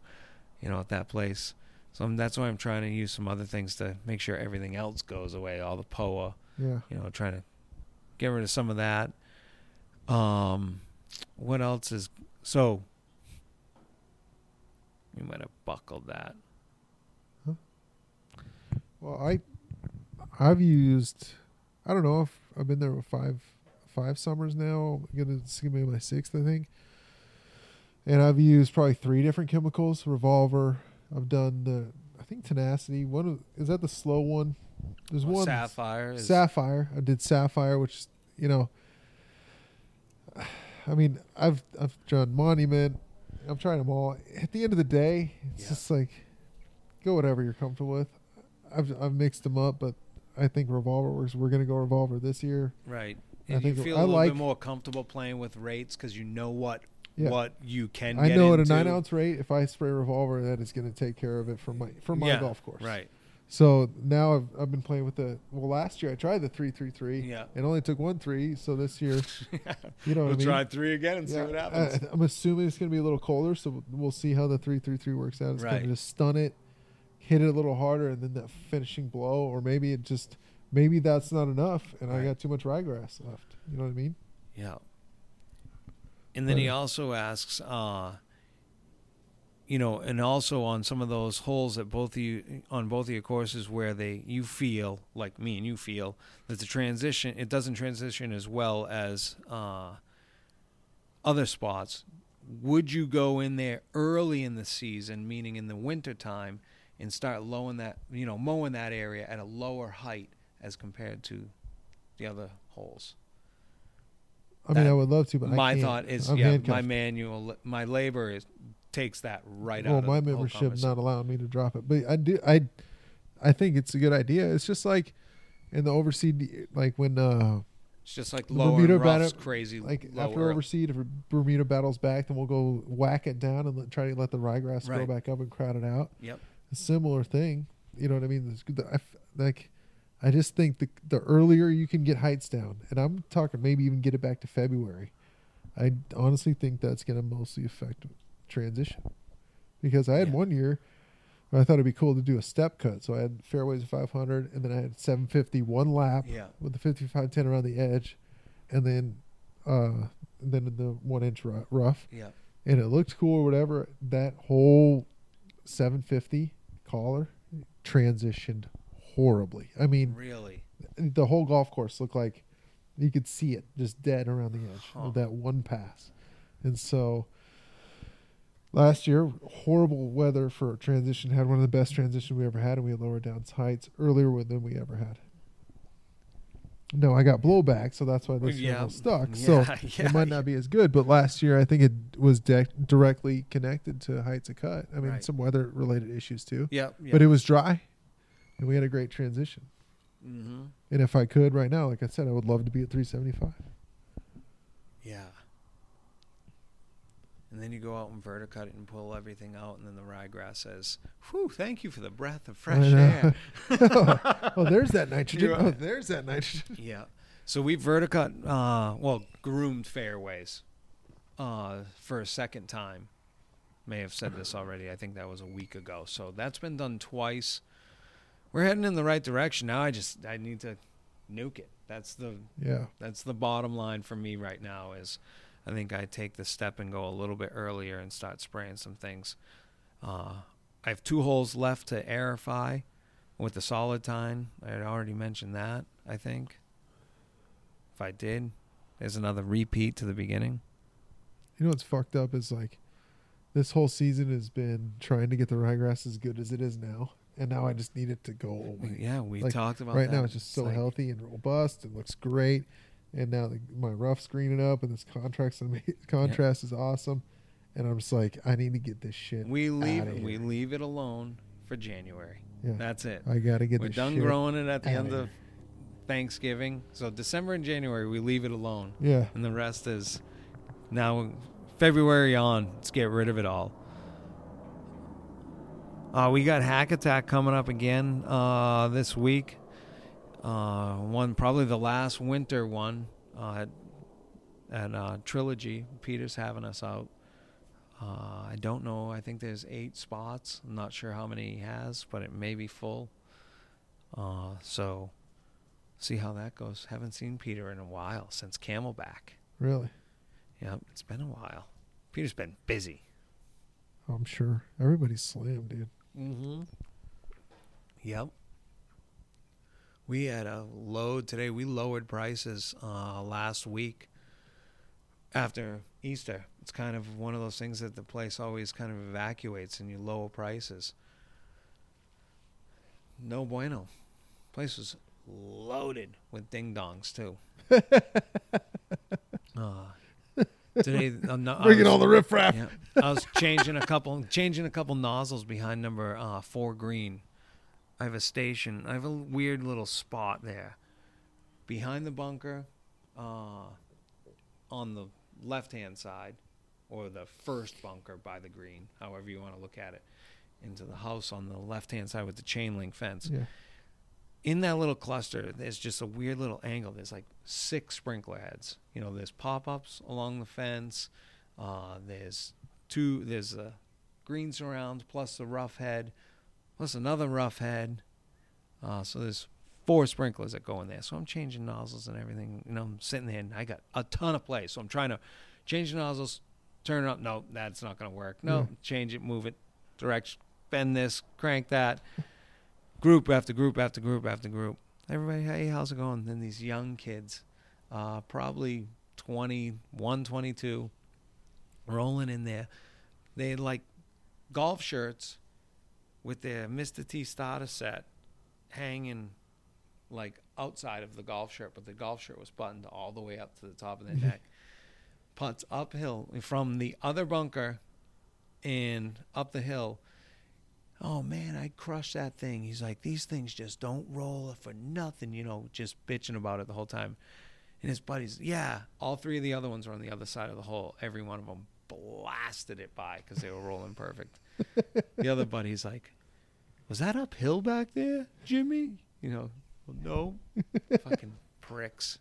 you know, at that place. So I'm, that's why I'm trying to use some other things to make sure everything else goes away. All the POA, Yeah. you know, trying to get rid of some of that. Um, what else is so? You might have buckled that. Well, I, I've used, I don't know if I've been there five, five summers now. I'm gonna be my sixth, I think. And I've used probably three different chemicals. Revolver. I've done the, I think tenacity. One of, is that the slow one? There's Well, one Sapphire. Is, Sapphire. I did Sapphire, which you know. I mean, I've I've done Monument. I'm trying them all. At the end of the day, it's Yeah. just like go whatever you're comfortable with. I've I've mixed them up, but I think Revolver works. We're gonna go Revolver this year. right. I And you think feel I a little like- bit more comfortable playing with rates because you know what Yeah. what you can. I know at a nine ounce rate, if I spray Revolver, that is going to take care of it for my for my Yeah, golf course. Right. So now I've, I've been playing with the well. Last year I tried the three three three. Yeah. It only took one three. So this year, you know we'll I mean. try three again and see what happens. I, I'm assuming it's going to be a little colder, so we'll see how the three three three works out. It's going to just stun it, hit it a little harder, and then that finishing blow, or maybe it just maybe that's not enough, and I got too much ryegrass left. You know what I mean? Yeah. And then he also asks, uh, you know, and also on some of those holes that both of you on both of your courses where they you feel like me and you feel that the transition it doesn't transition as well as uh, other spots. Would you go in there early in the season, meaning in the winter time, and start lowing that you know mowing that area at a lower height as compared to the other holes? I mean, I would love to, but my thought is I'm yeah my manual my labor is takes that right well, out of my membership not allowing me to drop it, but I do. I I think it's a good idea. It's just like in the overseed, like when uh it's just like lower Bermuda rough's battle- crazy like lower. after overseed, if Bermuda battles back, then we'll go whack it down and let, try to let the ryegrass grow back up and crowd it out. Yep. A similar thing, you know what I mean? It's like, I just think the the earlier you can get heights down, and I'm talking maybe even get it back to February. I honestly think that's going to mostly affect transition, because I had Yeah. one year where I thought it'd be cool to do a step cut, so I had fairways of 500, and then I had 750 one lap yeah with the 5510 around the edge, and then uh, then the one inch rough, yeah and it looked cool or whatever. That whole 750 collar transitioned horribly. I mean, really the whole golf course looked like you could see it just dead around the edge Huh. of that one pass, and so. Last year, horrible weather for transition. Had one of the best transitions we ever had, and we had lower down heights earlier than we ever had. No, I got blowback, so that's why this year was stuck. so Yeah, yeah, it might not be as good. But last year, I think it was de- directly connected to heights of cut. I mean, Right. some weather related issues too. Yeah, yep. But it was dry, and we had a great transition. mm-hmm. And if I could right now, like I said, I would love to be at 375. yeah and then you go out and verticut it and pull everything out and then the ryegrass says whew thank you for the breath of fresh air oh, there's that nitrogen. Oh, there's that nitrogen. Yeah. So we verticut, uh, well, groomed fairways uh, for a second time. May have said this already. I think that was a week ago. So that's been done twice. We're heading in the right direction now. I just I need to nuke it. That's the Yeah. that's the bottom line for me right now. Is I think I take the step and go a little bit earlier and start spraying some things. Uh, I have two holes left to aerify with the solid tine. I had already mentioned that. I think. If I did, there's another repeat to the beginning. You know what's fucked up is like this whole season has been trying to get the ryegrass as good as it is now, and now I just need it to go away. Yeah, we Like, talked about it. right that. now it's just so like- healthy and robust. It looks great, and now the, my rough's greening up, and this contrast contrast is awesome. And I'm just like, I need to get this shit. We leave outta we leave it alone for January. Yeah, That's it. I gotta get We're done growing it at the end of Thanksgiving. So December and January we leave it alone. Yeah, And the rest is now February on, let's get rid of it all. Uh, we got Hack Attack coming up again uh, this week. Uh, one probably the last winter one uh, at, at uh, Trilogy. Peter's having us out. Uh, I don't know. I think there's eight spots. I'm not sure how many he has, but it may be full. Uh, so see how that goes. Haven't seen Peter in a while since Camelback. really. Yep, it's been a while. Peter's been busy. I'm sure everybody's slammed, dude. Mm-hmm. Yep. We had a load today. We lowered prices uh, last week after Easter. It's kind of one of those things that the place always kind of evacuates and you lower prices. No bueno. Place was loaded with ding dongs too. uh, today, I'm not, Bringing was- all the riffraff. yeah, I was changing a couple, changing a couple nozzles behind number uh, four green. I have a station. I have a weird little spot there, behind the bunker, uh, on the left-hand side, or the first bunker by the green, however you want to look at it, into the house on the left-hand side with the chain link fence. Yeah. In that little cluster, there's just a weird little angle. There's like six sprinkler heads. You know, there's pop-ups along the fence. Uh, there's two. There's a green surround plus a rough head, plus another rough head. Uh, so there's four sprinklers that go in there. So I'm changing nozzles and everything. You know, I'm sitting there and I got a ton of play. So I'm trying to change the nozzles, turn it up. No, that's not going to work. No, Yeah. change it, move it, direction, bend this, crank that. Group after group after group after group. Everybody, hey, how's it going? Then these young kids, uh, probably 21, 22, rolling in there. They had like golf shirts with their Mr. T starter set hanging like outside of the golf shirt, but the golf shirt was buttoned all the way up to the top of their neck. Putts uphill from the other bunker and up the hill. Oh man, I crushed that thing. He's like, these things just don't roll for nothing, you know, just bitching about it the whole time. And his buddies, yeah, all three of the other ones were on the other side of the hole. Every one of them blasted it by because they were rolling perfect. the other buddy's like, was that uphill back there, Jimmy? You know, well, no, fucking pricks,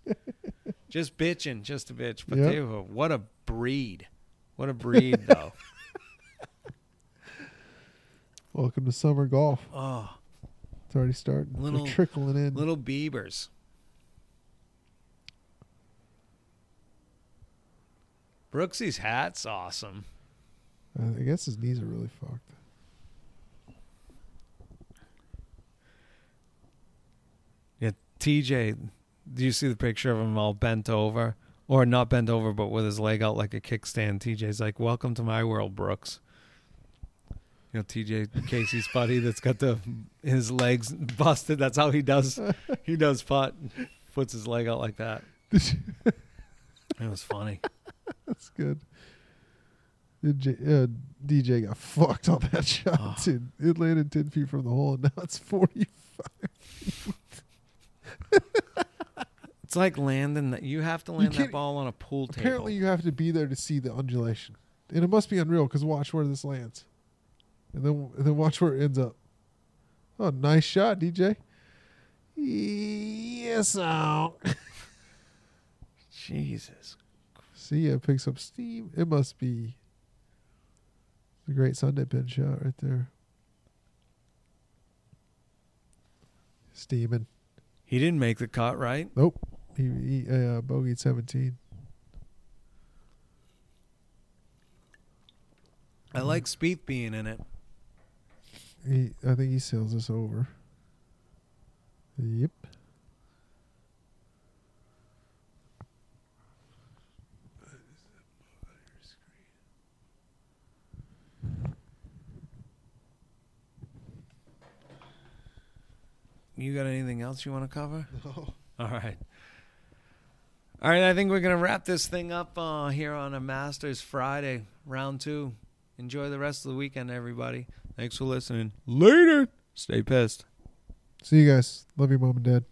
just bitching, just a bitch. But Yep. they were what a breed, what a breed though. Welcome to summer golf. Oh, It's already starting. They're Little- trickling in. little beavers. Brooksy's hat's awesome. Uh, I guess his knees are really fucked. Yeah, TJ, do you see the picture of him all bent over? Or not bent over, but with his leg out like a kickstand? TJ's like, Welcome to my world, Brooks. You know, TJ Casey's buddy that's got the his legs busted. That's how he does he does putt. Puts his leg out like that. It was funny. That's good. DJ, uh, DJ got fucked on that shot, Oh. dude. It landed 10 feet from the hole, and now it's 45. It's like landing that you have to land that ball on a pool table. Apparently, you have to be there to see the undulation. And it must be unreal, because watch where this lands. And then, and then watch where it ends up. Oh, nice shot, DJ. Yes, out. Jesus. See, it picks up steam. It must be the great Sunday pin shot right there. Steaming. He didn't make the cut, right? Nope. He, he uh, bogeyed 17. I like Spieth being in it. He, I think he sails us over. Yep. You got anything else you want to cover? No. All right. All right, I think we're going to wrap this thing up uh, here on a Masters Friday, round two. Enjoy the rest of the weekend, everybody. Thanks for listening. Later. Stay pissed. See you guys. Love your mom and dad.